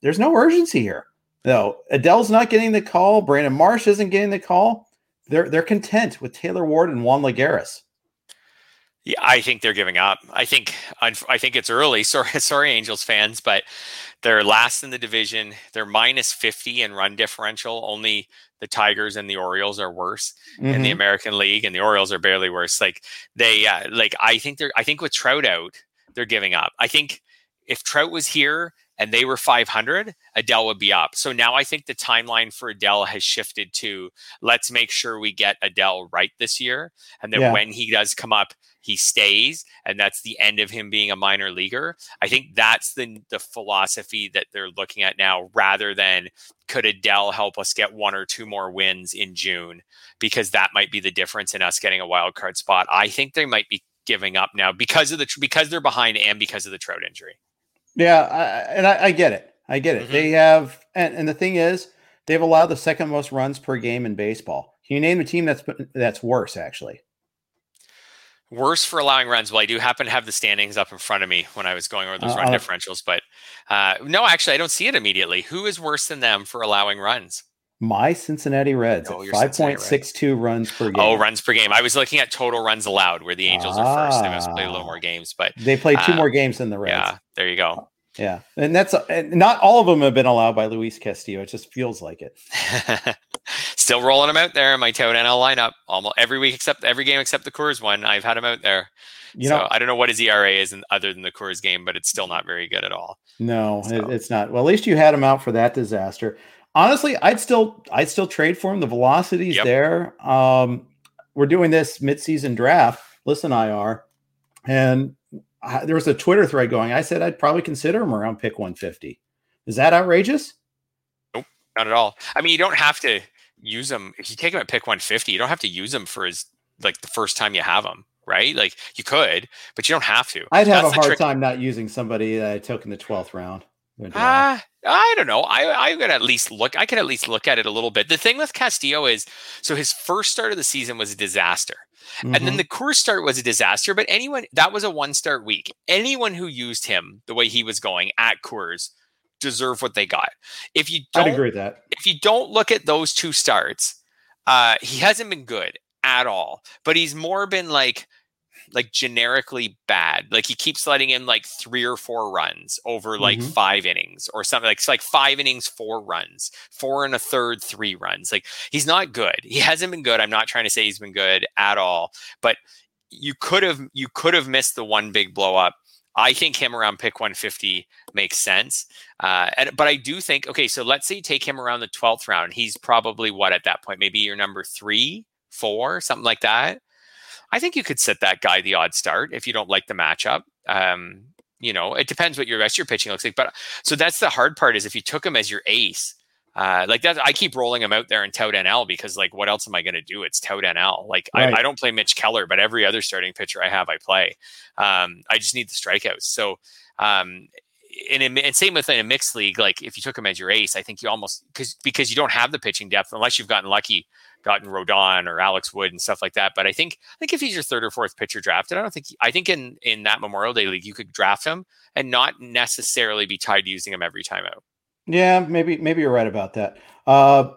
there's no urgency here. though. Adell's not getting the call. Brandon Marsh isn't getting the call. They're they're content with Taylor Ward and Juan Lagares. Yeah, I think they're giving up. I think I think it's early. Sorry, sorry, Angels fans, but They're last in the division. They're minus 50 in run differential. Only the Tigers and the Orioles are worse mm-hmm. in the mm-hmm. American League, and the Orioles are barely worse. Like they, uh, like I think they're. I think with Trout out, they're giving up. I think if Trout was here and they were 500, Adell would be up. So now I think the timeline for Adell has shifted to let's make sure we get Adell right this year, and then yeah. when he does come up, he stays, and that's the end of him being a minor leaguer. I think that's the the philosophy that they're looking at now, rather than could Adell help us get one or two more wins in June, because that might be the difference in us getting a wild card spot. I think they might be giving up now because of the because they're behind and because of the Trout injury. Yeah, I, and I, I, get it. I get it. Mm-hmm. They have, and, and the thing is, they've allowed the second most runs per game in baseball. Can you name a team that's that's worse? Actually, worse for allowing runs. Well, I do happen to have the standings up in front of me when I was going over those uh, run uh, differentials, but uh, no, actually, I don't see it immediately. Who is worse than them for allowing runs? My Cincinnati Reds oh, at 5.62 runs per game. Oh, runs per game. I was looking at total runs allowed where the Angels ah, are first. They must play a little more games, but they play two uh, more games than the Reds. Yeah, there you go. Yeah. And that's and not all of them have been allowed by Luis Castillo. It just feels like it. Still rolling them out there in my Tout NL lineup almost every week except every game except the Coors one. I've had him out there. You so know, I don't know what his ERA is in, other than the Coors game, but it's still not very good at all. No, so. it, it's not. Well, at least you had him out for that disaster honestly, I'd still I'd still trade for him. The velocity's yep. there. Um, we're doing this midseason draft. Listen, IR, and I, there was a Twitter thread going. I said I'd probably consider him around pick 150. Is that outrageous? Nope, not at all. I mean, you don't have to use him if you take him at pick 150. You don't have to use him for his like the first time you have him right? Like you could, but you don't have to. I'd have That's a hard trick. time not using somebody that I took in the 12th round. Uh, I don't know. I I could at least look. I could at least look at it a little bit. The thing with Castillo is, so his first start of the season was a disaster, mm-hmm. and then mm-hmm. the Coors start was a disaster. But anyone that was a one start week. Anyone who used him the way he was going at Coors deserve what they got. If you don't I'd agree with that. If you don't look at those two starts, uh, he hasn't been good at all. But he's more been like like generically bad. Like he keeps letting in like three or four runs over like mm-hmm. five innings or something. Like it's like five innings, four runs, four and a third, three runs. Like he's not good. He hasn't been good. I'm not trying to say he's been good at all, but you could have you could have missed the one big blow up. I think him around pick 150 makes sense. Uh, and, but I do think, okay, so let's say you take him around the 12th round. He's probably what at that point? Maybe your number three, four, something like that. I think you could sit that guy the odd start if you don't like the matchup. Um, you know, it depends what your rest of your pitching looks like. But so that's the hard part is if you took him as your ace, uh, like that, I keep rolling him out there in Tout NL because like, what else am I going to do? It's Tout NL. Like right. I, I, don't play Mitch Keller, but every other starting pitcher I have, I play. Um, I just need the strikeouts. So, um, and, and same with in a mixed league, like if you took him as your ace, I think you almost because because you don't have the pitching depth unless you've gotten lucky gotten Rodon or Alex Wood and stuff like that. But I think I think if he's your third or fourth pitcher drafted, I don't think I think in in that Memorial Day league you could draft him and not necessarily be tied to using him every time out. Yeah, maybe maybe you're right about that. Uh,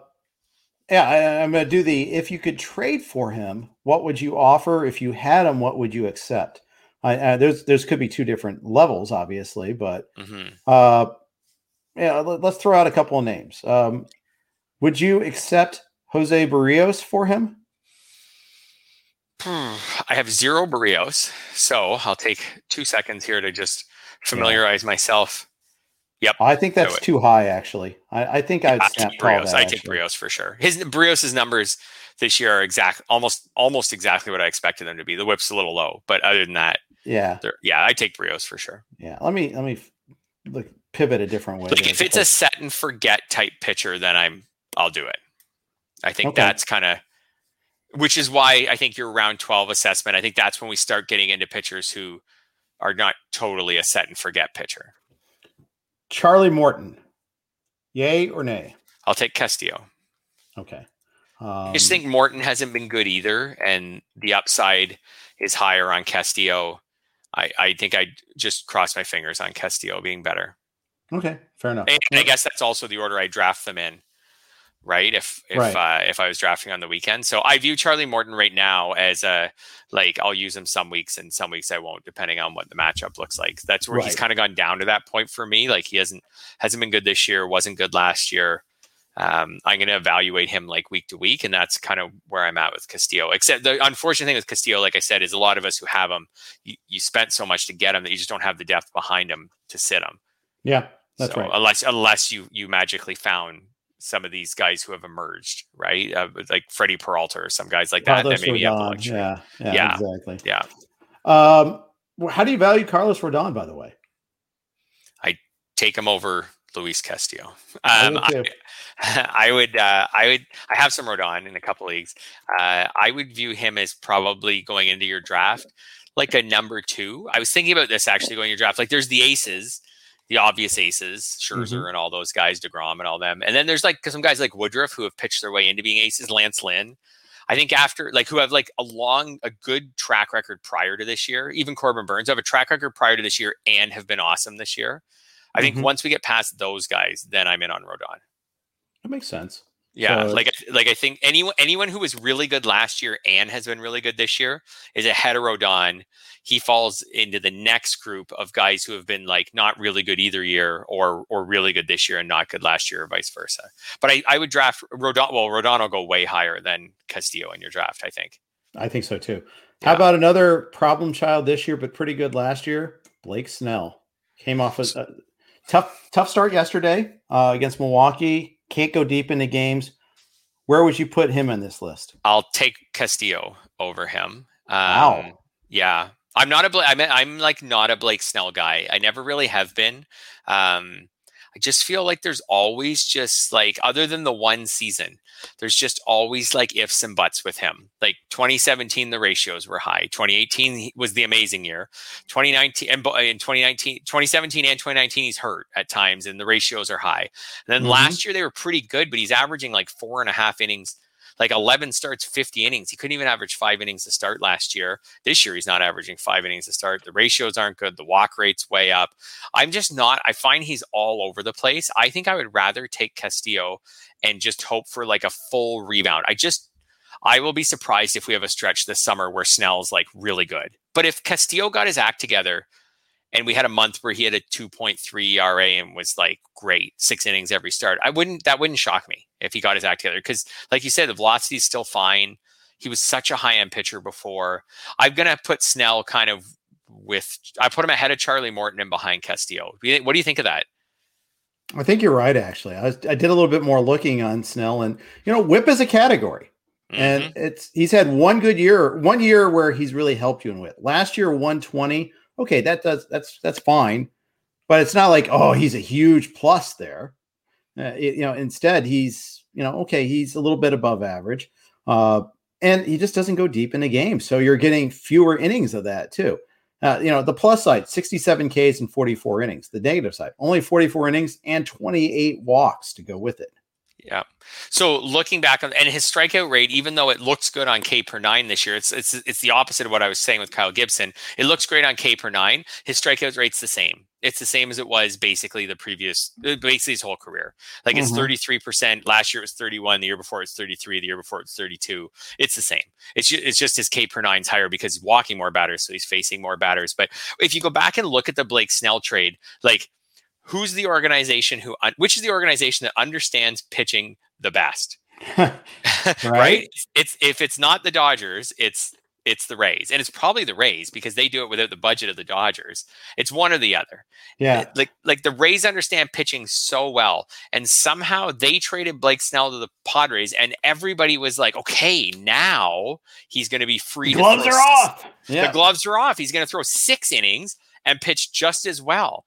yeah, I, am going to do the if you could trade for him, what would you offer? If you had him, what would you accept? I, uh, there's there's could be two different levels, obviously, but mm-hmm. uh, yeah, let, us throw out a couple of names. Um, would you accept Jose Berrios for him? Hmm. I have zero Berrios, so I'll take two seconds here to just familiarize yeah. myself. Yep, I think that's too high. Actually, I, I think I'd I take Berrios. I take Berrios for sure. His Berrios's numbers this year are exact, almost almost exactly what I expected them to be. The whip's a little low, but other than that, yeah, yeah, I take Berrios for sure. Yeah, let me let me look, pivot a different way. Like if it's a set and forget type pitcher, then I'm I'll do it. I think okay. that's kind of, which is why I think your round 12 assessment, I think that's when we start getting into pitchers who are not totally a set and forget pitcher. Charlie Morton, yay or nay? I'll take Castillo. Okay. Um, I just think Morton hasn't been good either, and the upside is higher on Castillo. I, I think I just cross my fingers on Castillo being better. Okay, fair enough. And I guess that's also the order I draft them in right? If if Right. Uh, if I was drafting on the weekend, so I view Charlie Morton right now as a like I'll use him some weeks and some weeks I won't, depending on what the matchup looks like. That's where he's kind of gone down to that point for me. Like he hasn't hasn't been good this year, wasn't good last year. Um, I'm going to evaluate him like week to week, and that's kind of where I'm at with Castillo. Except the unfortunate thing with Castillo, like I said, is a lot of us who have him, you, you spent so much to get him that you just don't have the depth behind him to sit him. Yeah, that's So, right. Unless unless you you magically found some of these guys who have emerged, right? Uh, like Freddie Peralta or some guys like that. Carlos that maybe you have the Rodon. Yeah, yeah, Yeah. exactly. Yeah. Um, how do you value Carlos Rodon, by the way? I take him over Luis Castillo. I Um, would I. I would uh, I would I have some Rodon in a couple leagues. Uh, I would view him as probably going into your draft like a number two. I was thinking about this actually going to your draft. Like there's the aces, the obvious aces, Scherzer and all those guys, deGrom and all them, and then there's like some guys like Woodruff who have pitched their way into being aces. Lance Lynn. I think after like who have like a long, a good track record prior to this year. Even Corbin Burnes have a track record prior to this year and have been awesome this year. I think Mhm. once we get past those guys, then I'm in on Rodon. That makes sense. Yeah, So- like I- like I think anyone anyone who was really good last year and has been really good this year is a heterodon. He falls into the next group of guys who have been like not really good either year or or really good this year and not good last year or vice versa. But I, I would draft Rodon. Well, Rodon will go way higher than Castillo in your draft. I think. I think so too. How about another problem child this year, but pretty good last year? Blake Snell came off a, a tough, tough start yesterday uh, against Milwaukee. Can't go deep into games. Where would you put him in this list? I'll take Castillo over him. Um, Wow. Yeah, I'm not a Blake. I'm, I'm like not a Blake Snell guy. I never really have been. Um, I just feel like there's always just like other than the one season, there's just always like ifs and buts with him. Like 2017, the ratios were high. 2018 was the amazing year. 2019 and in 2019, 2017 and 2019, he's hurt at times, and the ratios are high. And then Mhm. last year they were pretty good, but he's averaging like four and a half innings like 11 starts 50 innings. He couldn't even average five innings to start last year. This year he's not averaging five innings to start. The ratios aren't good. The walk rate's way up. I'm just not i find he's all over the place. I think i would rather take castillo and just hope for like a full rebound. I just i will be surprised if we have a stretch this summer where snell's like really good. But if castillo got his act together and we had a month where he had a 2.3 ERA and was like great, six innings every start. I wouldn't that wouldn't shock me if he got his act together because, like you said, the velocity is still fine. He was such a high end pitcher before. I'm gonna put Snell kind of with I put him ahead of Charlie Morton and behind Castillo. What do you think of that? I think you're right. Actually, I, was, I did a little bit more looking on Snell, and you know, WHIP is a category. Mhm. and it's he's had one good year, one year where he's really helped you in whip. Last year, 120. Okay, that does that's that's fine, but it's not like oh he's a huge plus there. Uh, it- you know, instead he's you know okay he's a little bit above average, uh, and he just doesn't go deep in the game. So you're getting fewer innings of that too. Uh, you know, the plus side 67 Ks and 44 innings. The negative side only 44 innings and 28 walks to go with it. Yeah. So looking back on and his strikeout rate, even though it looks good on K per nine this year, it's it's it's the opposite of what I was saying with Kyle Gibson. It looks great on K per nine. His strikeout rate's the same. It's the same as it was basically the previous, uh, basically his whole career. Like it's Mhm. thirty three percent. Last year it was thirty one. The year before it's thirty three. The year before it's thirty two. It's the same. It's just, it's just his K per nine's higher because he's walking more batters, so he's facing more batters. But if you go back and look at the Blake Snell trade, like who's the organization who which is the organization that understands pitching the best right? Right. it's if it's not the dodgers it's it's the rays and it's probably the rays because they do it without the budget of the dodgers it's one or the other yeah, like like the rays understand pitching so well and somehow they traded blake snell to the padres and everybody was like okay now he's going to be free to gloves are s- off. Yeah, the gloves are off. He's going to throw six innings and pitch just as well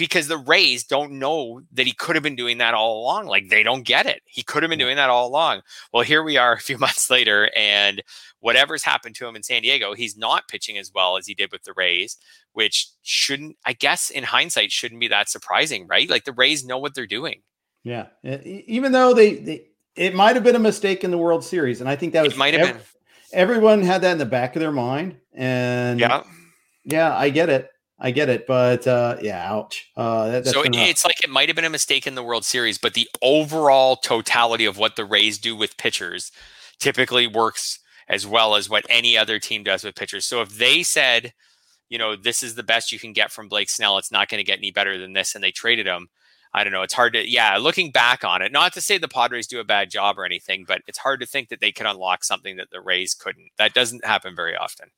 because the Rays don't know that he could have been doing that all along. Like they don't get it. He could have been doing that all along. Well, here we are a few months later, and whatever's happened to him in San Diego, he's not pitching as well as he did with the Rays, which shouldn't, I guess, in hindsight, shouldn't be that surprising, right? Like the Rays know what they're doing. Yeah, even though they, they it might have been a mistake in the World Series, and I think that was It might have ev- been. Everyone had that in the back of their mind, and Yeah. yeah, I get it. I get it, but uh, yeah, ouch. Uh, that, so it's like it might have been a mistake in the World Series, but the overall totality of what the Rays do with pitchers typically works as well as what any other team does with pitchers. So if they said, you know, this is the best you can get from Blake Snell, it's not going to get any better than this, and they traded him, I don't know. It's hard to, yeah, looking back on it, not to say the Padres do a bad job or anything, but it's hard to think that they could unlock something that the Rays couldn't. That doesn't happen very often.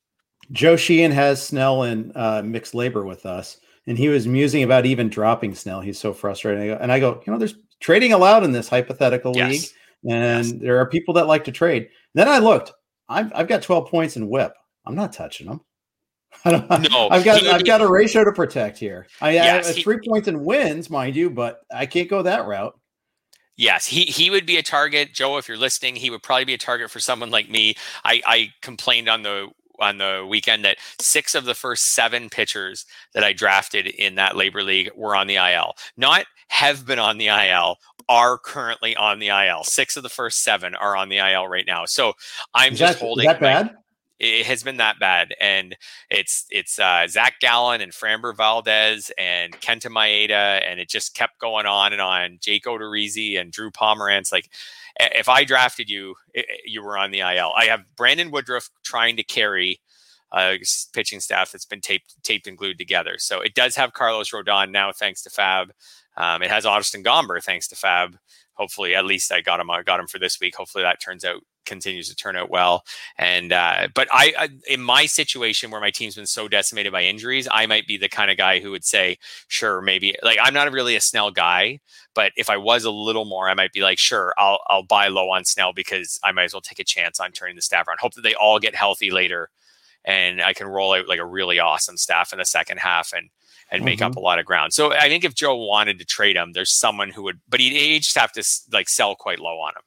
Joe Sheehan has Snell in uh, mixed LABR with us, and he was musing about even dropping Snell. He's so frustrated. And I go, you know, there's trading allowed in this hypothetical yes. league, and yes. there are people that like to trade. Then I looked. I've, I've got 12 points in WHIP. I'm not touching them. no, I've got I've got a ratio to protect here. I, yes, have three he, points and wins, mind you, but I can't go that route. Yes, he he would be a target, Joe. If you're listening, he would probably be a target for someone like me. I, I complained on the on the weekend that six of the first seven pitchers that I drafted in that LABR league were on the IL. Not have been on the IL, are currently on the IL. Six of the first seven are on the IL right now. So I'm is just that, holding. Is that bad? it has been that bad. And it's it's uh, Zach Gallen and Framber Valdez and Kenta Maeda, and it just kept going on and on. Jake Odorizzi and Drew Pomeranz. Like, if I drafted you, you were on the IL. I have Brandon Woodruff trying to carry a pitching staff that's been taped taped and glued together. So it does have Carlos Rodon now, thanks to FAAB. Um, it has Austin Gomber, thanks to FAAB. Hopefully, at least I got him. I got him for this week. Hopefully, that turns out continues to turn out well. And uh, but I, I, in my situation where my team's been so decimated by injuries, I might be the kind of guy who would say, sure, maybe like I'm not really a Snell guy, but if I was a little more, I might be like, sure, I'll I'll buy low on Snell because I might as well take a chance on turning the staff around. Hope that they all get healthy later, and I can roll out like a really awesome staff in the second half and. And make mm-hmm. up a lot of ground. So I think if Joe wanted to trade him, there's someone who would, but he'd, he'd just have to like sell quite low on him.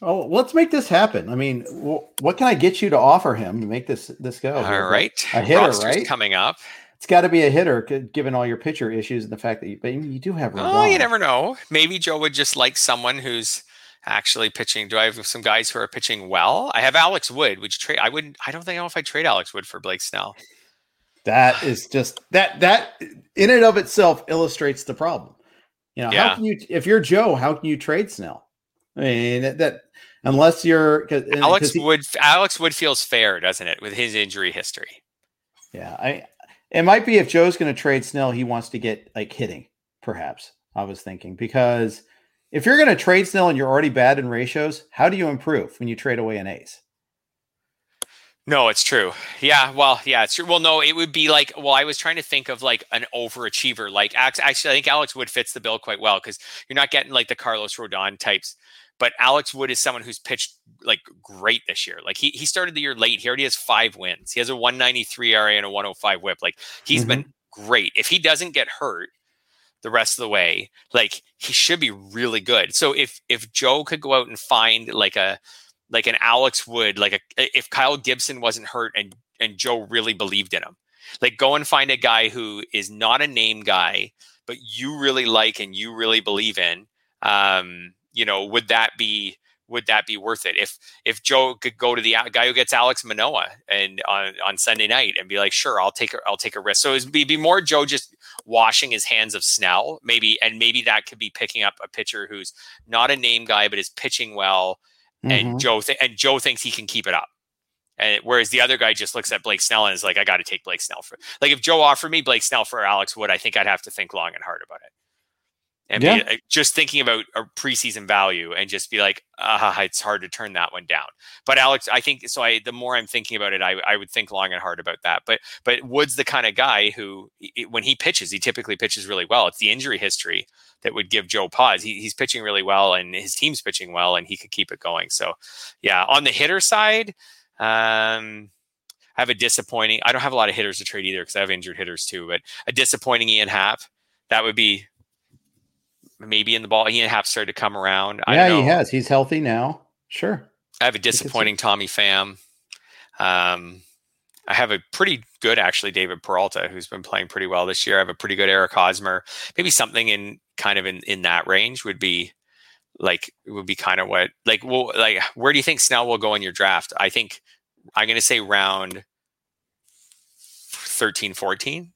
Oh, let's make this happen. I mean, what can I get you to offer him to make this this go? All right, a hitter, Roster's right? Coming up. It's got to be a hitter, given all your pitcher issues and the fact that you, but you do have. Oh, you never know. Maybe Joe would just like someone who's actually pitching. Do I have some guys who are pitching well? I have Alex Wood. Would you trade? I wouldn't. I don't think I know if I trade Alex Wood for Blake Snell. That is just that that in and of itself illustrates the problem. You know, yeah. how can you if you're Joe, how can you trade Snell? I mean that, that unless you're Alex he, Wood. Alex Wood feels fair, doesn't it, with his injury history? Yeah, I. It might be if Joe's going to trade Snell, he wants to get like hitting. Perhaps I was thinking because if you're going to trade Snell and you're already bad in ratios, how do you improve when you trade away an ace? No, it's true. Yeah, well, yeah, it's true. Well, no, it would be like, well, I was trying to think of like an overachiever. Like, actually, I think Alex Wood fits the bill quite well because you're not getting like the Carlos Rodon types but Alex Wood is someone who's pitched like great this year. Like he he started the year late. He already has five wins. He has a 193 RA and a 105 whip. Like he's mm-hmm. been great. If he doesn't get hurt the rest of the way, like he should be really good. So if if Joe could go out and find like a like an Alex Wood, like a if Kyle Gibson wasn't hurt and and Joe really believed in him, like go and find a guy who is not a name guy, but you really like and you really believe in. Um, you know, would that be would that be worth it? If if Joe could go to the guy who gets Alek Manoah and on, on Sunday night and be like, sure, I'll take a, I'll take a risk. So it'd be, be more Joe just washing his hands of Snell, maybe, and maybe that could be picking up a pitcher who's not a name guy but is pitching well, mm-hmm. and Joe th- and Joe thinks he can keep it up. And whereas the other guy just looks at Blake Snell and is like, I got to take Blake Snell for like if Joe offered me Blake Snell for Alex Wood, I think I'd have to think long and hard about it and yeah. be, uh, just thinking about a preseason value and just be like, uh, it's hard to turn that one down. But Alex, I think so. I the more I'm thinking about it, I, I would think long and hard about that. But but Wood's the kind of guy who, it, when he pitches, he typically pitches really well. It's the injury history that would give Joe pause. He, he's pitching really well, and his team's pitching well, and he could keep it going. So, yeah, on the hitter side. Um, I have a disappointing. I don't have a lot of hitters to trade either because I have injured hitters too. But a disappointing Ian Happ, that would be maybe in the ball. He have started to come around. Yeah, he has. He's healthy now. Sure. I have a disappointing Tommy Pham. Um, I have a pretty good actually David Peralta who's been playing pretty well this year. I have a pretty good Eric Hosmer. Maybe something in kind of in, in that range would be like would be kind of what like well like where do you think Snell will go in your draft? I think I'm going to say round 13 14.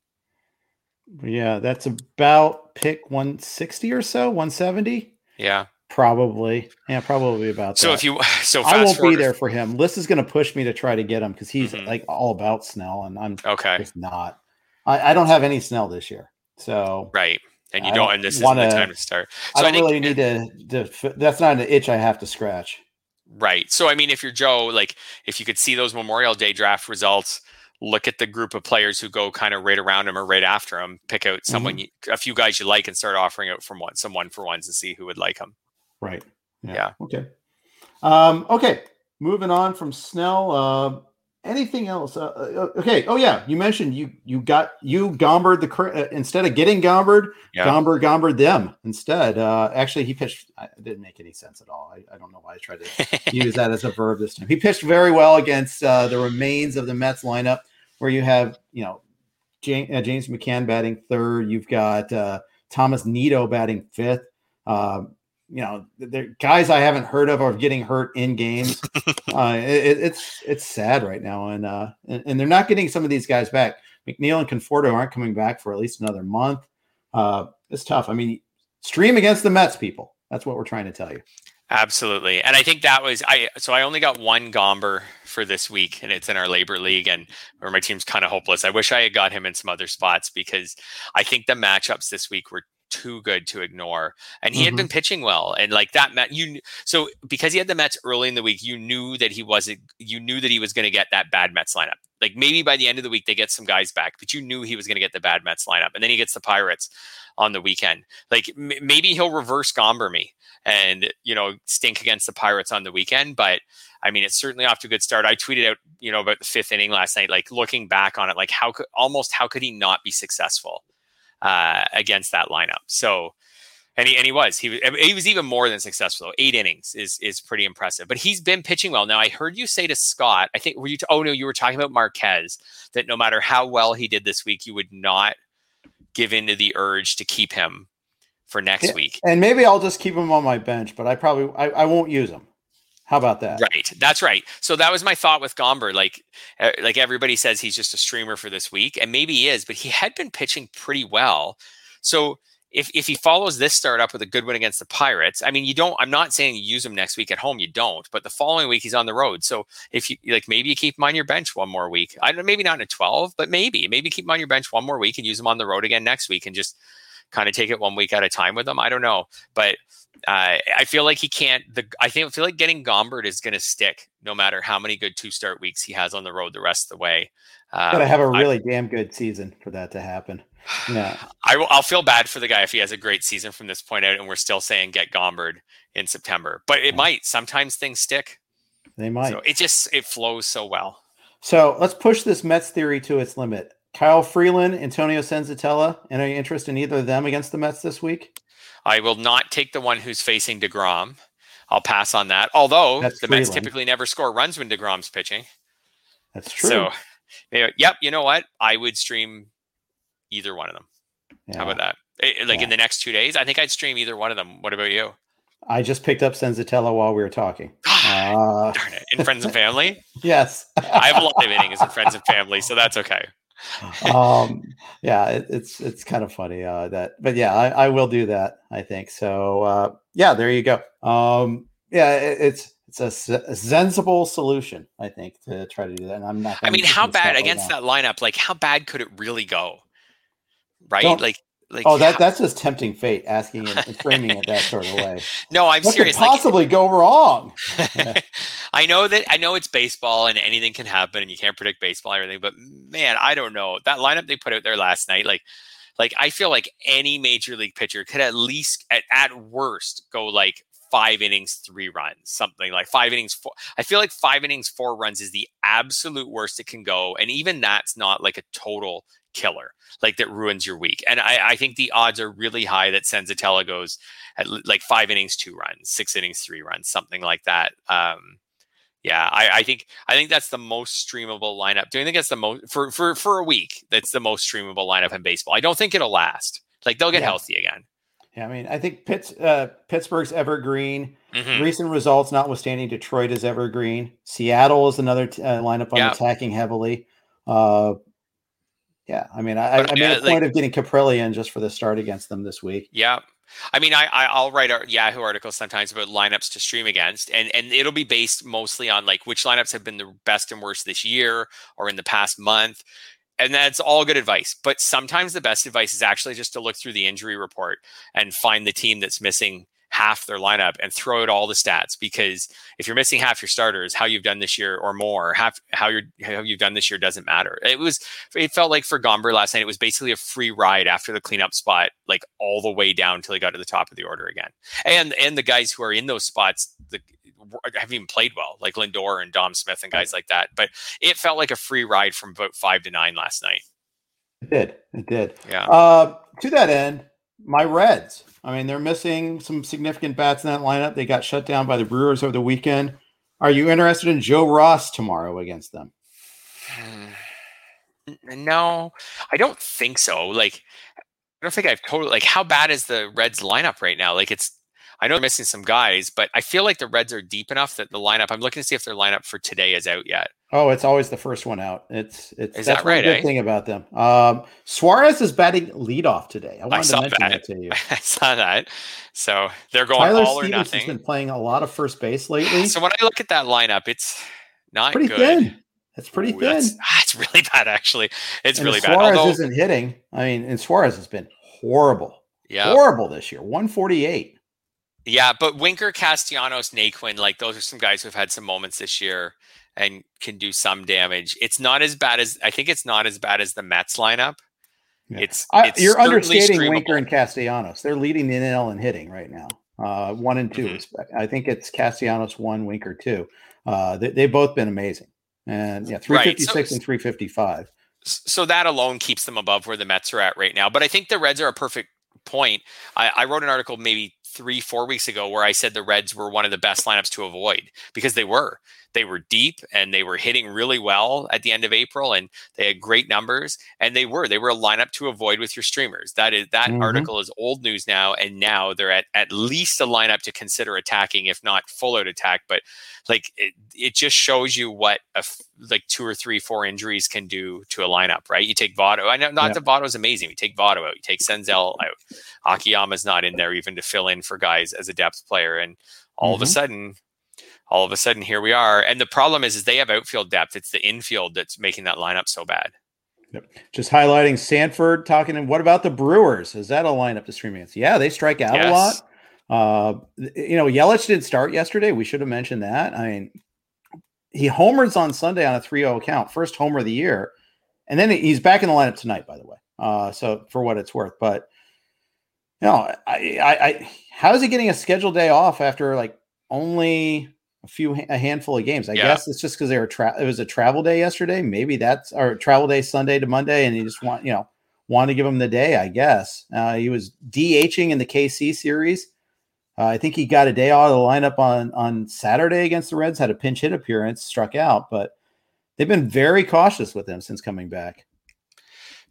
Yeah, that's about pick 160 or so, 170. Yeah. Probably. Yeah, probably about So that. if you so I won't be there for him. Liz is going to push me to try to get him because he's Mhm. like all about Snell, and I'm Okay. just not. I, I don't have any Snell this year, so Right. And you I don't, and this wanna- isn't the time to start. I So I, don't think really need to, to. That's not an itch I have to scratch. Right. So I mean, if you're Joe, like if you could see those Memorial Day draft results, look at the group of players who go kind of right around him or right after him, pick out someone, you, a few guys you like, and start offering out from one, some one for ones, and see who would like them. Right. Yeah. Okay. Um, okay. Moving on from Snell. Uh, anything else? Uh, uh, okay. Oh yeah, you mentioned you you got you Gombered the uh, instead of getting Gombered, Yeah. Gomber Gombered them instead. Uh, actually, he pitched. I, it didn't make any sense at all. I, I don't know why I tried to use that as a verb this time. He pitched very well against uh, the remains of the Mets lineup, where you have you know James, uh, James McCann batting third. You've got uh, Thomas Nido batting fifth. Um, you know, the guys I haven't heard of are getting hurt in games. uh, it, it's it's sad right now, and, uh, and and they're not getting some of these guys back. McNeil and Conforto aren't coming back for at least another month. Uh, it's tough. I mean, stream against the Mets, people. That's what we're trying to tell you. Absolutely. And I think that was I so I only got one Gomber for this week and it's in our LABR league and where my team's kind of hopeless. I wish I had got him in some other spots because I think the matchups this week were too good to ignore. And he had Mhm. been pitching well and like that Met you so because he had the Mets early in the week, you knew that he wasn't you knew that he was going to get that bad Mets lineup. Like maybe by the end of the week they get some guys back, but you knew he was going to get the bad Mets lineup. And then he gets the Pirates on the weekend. Like m- maybe he'll reverse Gomber me and you know stink against the Pirates on the weekend. But I mean, it's certainly off to a good start. I tweeted out you know about the fifth inning last night, like looking back on it, like how could almost how could he not be successful uh, against that lineup? So. And he, and he was he was he was even more than successful. Eight innings is is pretty impressive. But he's been pitching well. Now I heard you say to Scott, I think were you? T- oh no, you were talking about Marquez. That no matter how well he did this week, you would not give in to the urge to keep him for next Yeah. week. And maybe I'll just keep him on my bench, but I probably I, I won't use him. How about that? Right. That's right. So that was my thought with Gomber. Like, uh, like everybody says he's just a streamer for this week, and maybe he is, but he had been pitching pretty well. So if if he follows this start up with a good win against the Pirates, I mean, you don't. I'm not saying you use him next week at home. You don't. But the following week he's on the road. So if you like, maybe you keep him on your bench one more week. I don't. Maybe not in a 12, but maybe maybe keep him on your bench one more week and use him on the road again next week and just kind of take it one week at a time with him. I don't know, but uh, I feel like he can't. The I think I feel like getting Gomber is going to stick no matter how many good two start weeks he has on the road the rest of the way. Um, Gotta have a really damn good season for that to happen. Yeah. I will. I'll feel bad for the guy if he has a great season from this point out, and we're still saying get Gomber in September. But it Yeah. might. Sometimes things stick. They might. So it just it flows so well. So let's push this Mets theory to its limit. Kyle Freeland, Antonio Senzatela, any interest in either of them against the Mets this week? I will not take the one who's facing Degrom. I'll pass on that. Although That's the Mets typically never score runs when Degrom's pitching. That's true. So, yep. You know what? I would stream either one of them. Yeah. How about that? Eh, Like Yeah. in the next two days, I think I'd stream either one of them. What about you? I just picked up Senzatela while we were talking. Uh, Darn it! In friends and family, yes. I have a lot of innings in friends and family, so that's okay. um, yeah, it, it's it's kind of funny uh, that, but yeah, I, I will do that. I think so. Uh, yeah, there you go. Um, yeah, it, it's it's a sensible solution, I think, to try to do that. And I'm not. I mean, how bad against that lineup? Like, how bad could it really go? Right? Don't- like, like Oh, that that's just tempting fate, asking it and framing it that sort of way. no, I'm what serious. could possibly go wrong? I know that I know it's baseball and anything can happen and you can't predict baseball and everything, but man, I don't know. That lineup they put out there last night, like like I feel like any major league pitcher could at least at, at worst go like five innings, three runs, something like five innings, four. I feel like five innings, four runs is the absolute worst it can go. And even that's not like a total killer, like that ruins your week. And I, I think the odds are really high that Senzatela goes at like five innings, two runs, six innings, three runs, something like that. Um, yeah, I, I think I think that's the most streamable lineup. Do you think that's the most for for for a week? That's the most streamable lineup in baseball. I don't think it'll last. Like they'll get Yeah. healthy again. Yeah, I mean, I think Pitts, uh, Pittsburgh's evergreen. Mhm. Recent results notwithstanding, Detroit is evergreen. Seattle is another t- uh, lineup I'm Yeah. attacking heavily. Uh, Yeah, I mean, I, I made uh, a point like, of getting Caprilli in just for the start against them this week. Yeah, I mean, I, I will write our Yahoo articles sometimes about lineups to stream against, and and it'll be based mostly on like which lineups have been the best and worst this year or in the past month, and that's all good advice. But sometimes the best advice is actually just to look through the injury report and find the team that's missing half their lineup and throw out all the stats because if you're missing half your starters, how you've done this year or more, half how you're how you've done this year doesn't matter. It was it felt like for Gomber last night, it was basically a free ride after the cleanup spot, like all the way down until he got to the top of the order again. And and the guys who are in those spots, the haven't even played well, like Lindor and Dom Smith and guys like that. But it felt like a free ride from about five to nine last night. It did. It did. Yeah. Uh, to that end, my Reds. I mean, they're missing some significant bats in that lineup. They got shut down by the Brewers over the weekend. Are you interested in Joe Ross tomorrow against them? Hmm. No, I don't think so. Like, I don't think I've totally like how bad is the Reds lineup right now? Like, it's I know they're missing some guys, but I feel like the Reds are deep enough that the lineup. I'm looking to see if their lineup for today is out yet. Oh, it's always the first one out. It's it's is that's that right? Good eh? thing about them. Um, Suarez is batting leadoff today. I wanted I to mention that. that. to you. I saw that. So they're going Tyler all Stevens or nothing. has been playing a lot of first base lately. So when I look at that lineup, it's not pretty good. thin. It's pretty Ooh, thin. That's, that's really bad, actually. It's and really Suarez bad. Although, isn't hitting. I mean, and Suarez has been horrible. Yeah. Horrible this year. 148. Yeah, but Winker, Castellanos, Naquin, like those are some guys who've had some moments this year and can do some damage. It's not as bad as I think it's not as bad as the Mets lineup. Yeah. It's, it's you're understating streamable. Winker and Castellanos. They're leading the NL in hitting right now. Uh, one and 2 mm-hmm. I think it's Castellanos one, Winker two. Uh, they, have both been amazing. And yeah, 356 right. so, and 355. So that alone keeps them above where the Mets are at right now. But I think the Reds are a perfect point. I, I wrote an article maybe three, four weeks ago where I said the Reds were one of the best lineups to avoid because they were. They were deep and they were hitting really well at the end of April and they had great numbers and they were. They were a lineup to avoid with your streamers. That is that mm-hmm. article is old news now and now they're at at least a lineup to consider attacking if not full out attack, but like it, it just shows you what a like two or three four injuries can do to a lineup, right? You take Votto. I know not yeah. that Votto is amazing. You take Votto out, you take Senzel out. Akiyama's not in there even to fill in for guys as a depth player and all mm-hmm. of a mm-hmm. sudden all of a sudden here we are. And the problem is, is they have outfield depth. It's the infield that's making that lineup so bad. Yep. Just highlighting Sanford talking. And what about the Brewers? Is that a lineup to stream against? Yeah, they strike out yes. a lot. Uh, you know, Yelich didn't start yesterday. We should have mentioned that. I mean, he homers on Sunday on a 3-0 count, first homer of the year, and then he's back in the lineup tonight. By the way, uh, so for what it's worth, but you know, I, I, I, how is he getting a scheduled day off after like only a few a handful of games. I yeah. guess it's just because they were tra- it was a travel day yesterday. Maybe that's or travel day Sunday to Monday, and you just want you know want to give him the day. I guess uh, he was DHing in the KC series. Uh, I think he got a day out of the lineup on on Saturday against the Reds. Had a pinch hit appearance, struck out, but they've been very cautious with him since coming back.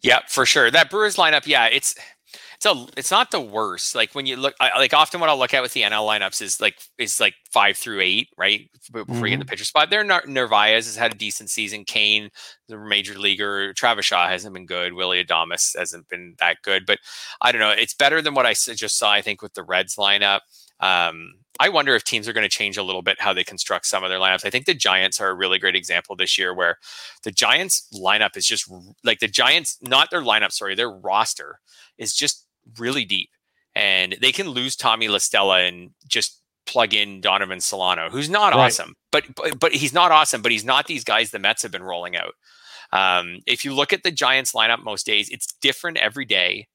Yeah, for sure. That Brewers lineup, yeah, it's it's a it's not the worst. Like when you look, I, like often what I'll look at with the NL lineups is like is like five through eight, right? Before mm-hmm. you get the pitcher spot, there Narvaez has had a decent season. Cain, the major leaguer, Travis Shaw hasn't been good. Willy Adames hasn't been that good, but I don't know. It's better than what I just saw. I think with the Reds lineup. Um, I wonder if teams are going to change a little bit how they construct some of their lineups. I think the Giants are a really great example this year where the Giants lineup is just like the Giants, not their lineup, sorry, their roster is just really deep. And they can lose Tommy La Stella and just plug in Donovan Solano, who's not right. awesome, but, but but he's not awesome, but he's not these guys the Mets have been rolling out. Um, if you look at the Giants lineup most days, it's different every day.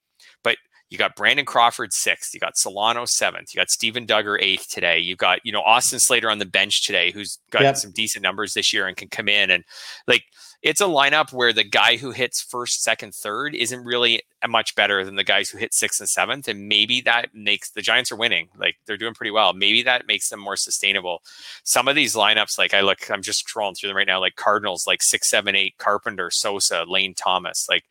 But you got Brandon Crawford sixth, you got Solano seventh, you got Steven Duggar eighth today. You got you know Austin Slater on the bench today, who's got yep. some decent numbers this year and can come in and like it's a lineup where the guy who hits first, second, third isn't really much better than the guys who hit sixth and seventh. And maybe that makes the Giants are winning. Like they're doing pretty well. Maybe that makes them more sustainable. Some of these lineups, like I look, I'm just scrolling through them right now, like Cardinals, like six, seven, eight, Carpenter, Sosa, Lane Thomas, like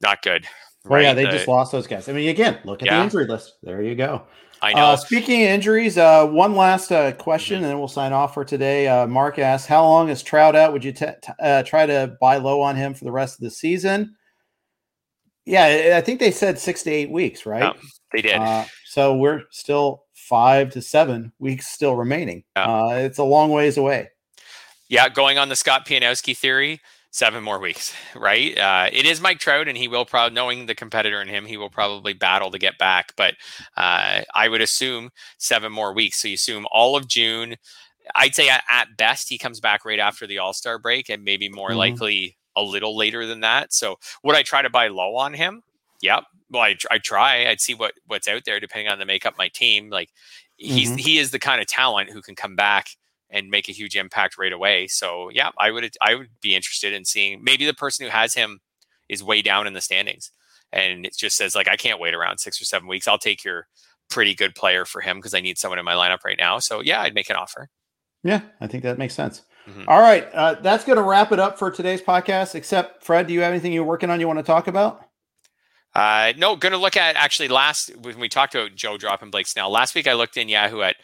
not good. Well, right? yeah, they the, just lost those guys. I mean, again, look at yeah. the injury list. There you go. I uh, know. Uh, speaking of injuries, uh, one last uh, question, mm-hmm. and then we'll sign off for today. Uh, Mark asks, "How long is Trout out? Would you t- t- uh, try to buy low on him for the rest of the season?" Yeah, I think they said six to eight weeks, right? Yeah, they did. Uh, so we're still five to seven weeks still remaining. Yeah. Uh, it's a long ways away. Yeah, going on the Scott Pianowski theory, seven more weeks, right? Uh, it is Mike Trout, and he will probably, knowing the competitor in him, he will probably battle to get back. But uh, I would assume seven more weeks. So you assume all of June. I'd say at, at best he comes back right after the All Star break, and maybe more mm-hmm. likely a little later than that. So would I try to buy low on him? Yep. Well, I, I try. I'd see what what's out there depending on the makeup my team. Like he's mm-hmm. he is the kind of talent who can come back and make a huge impact right away. So yeah, I would I would be interested in seeing maybe the person who has him is way down in the standings and it just says like I can't wait around six or seven weeks. I'll take your pretty good player for him because I need someone in my lineup right now. So yeah, I'd make an offer. Yeah, I think that makes sense. Mm-hmm. All right, uh, that's going to wrap it up for today's podcast. Except Fred, do you have anything you're working on you want to talk about? Uh, no, going to look at actually last when we talked about Joe Drop and Blake Snell. Last week I looked in Yahoo at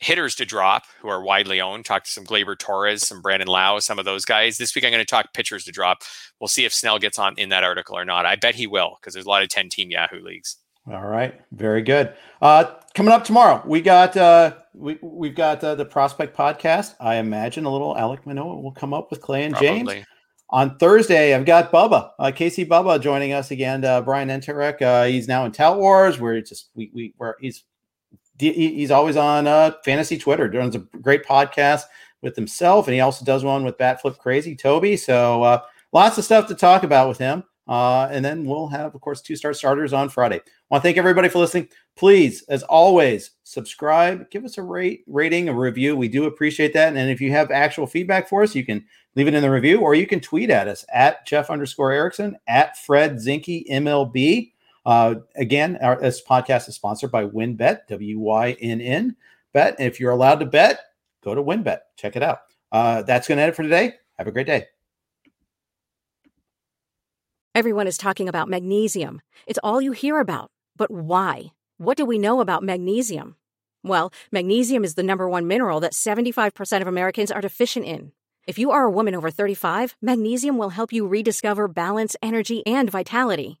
hitters to drop who are widely owned. Talk to some Gleyber Torres, some Brandon Lowe, some of those guys. This week I'm going to talk pitchers to drop. We'll see if Snell gets on in that article or not. I bet he will because there's a lot of 10 team Yahoo leagues. All right, very good. Uh, coming up tomorrow, we got uh, we we've got uh, the prospect podcast. I imagine a little Alek Manoah will come up with Clay and Probably. James. On Thursday, I've got Bubba, uh, Casey Bubba joining us again. Uh, Brian Entrek, uh, he's now in Tout Wars. Where just we we where he's he's always on uh, fantasy Twitter, doing a great podcast with himself, and he also does one with Batflip Crazy Toby. So uh, lots of stuff to talk about with him. Uh, and then we'll have, of course, two star starters on Friday. Want to thank everybody for listening. Please, as always, subscribe, give us a rate, rating, a review. We do appreciate that. And if you have actual feedback for us, you can leave it in the review or you can tweet at us at Jeff underscore Erickson, at Fred Zinkie MLB. Uh, again, our, this podcast is sponsored by WynnBET, W Y N N Bet. And if you're allowed to bet, go to WynnBET. Check it out. Uh, that's going to end it for today. Have a great day. Everyone is talking about magnesium. It's all you hear about. But why? What do we know about magnesium? Well, magnesium is the number one mineral that 75% of Americans are deficient in. If you are a woman over 35, magnesium will help you rediscover balance, energy, and vitality.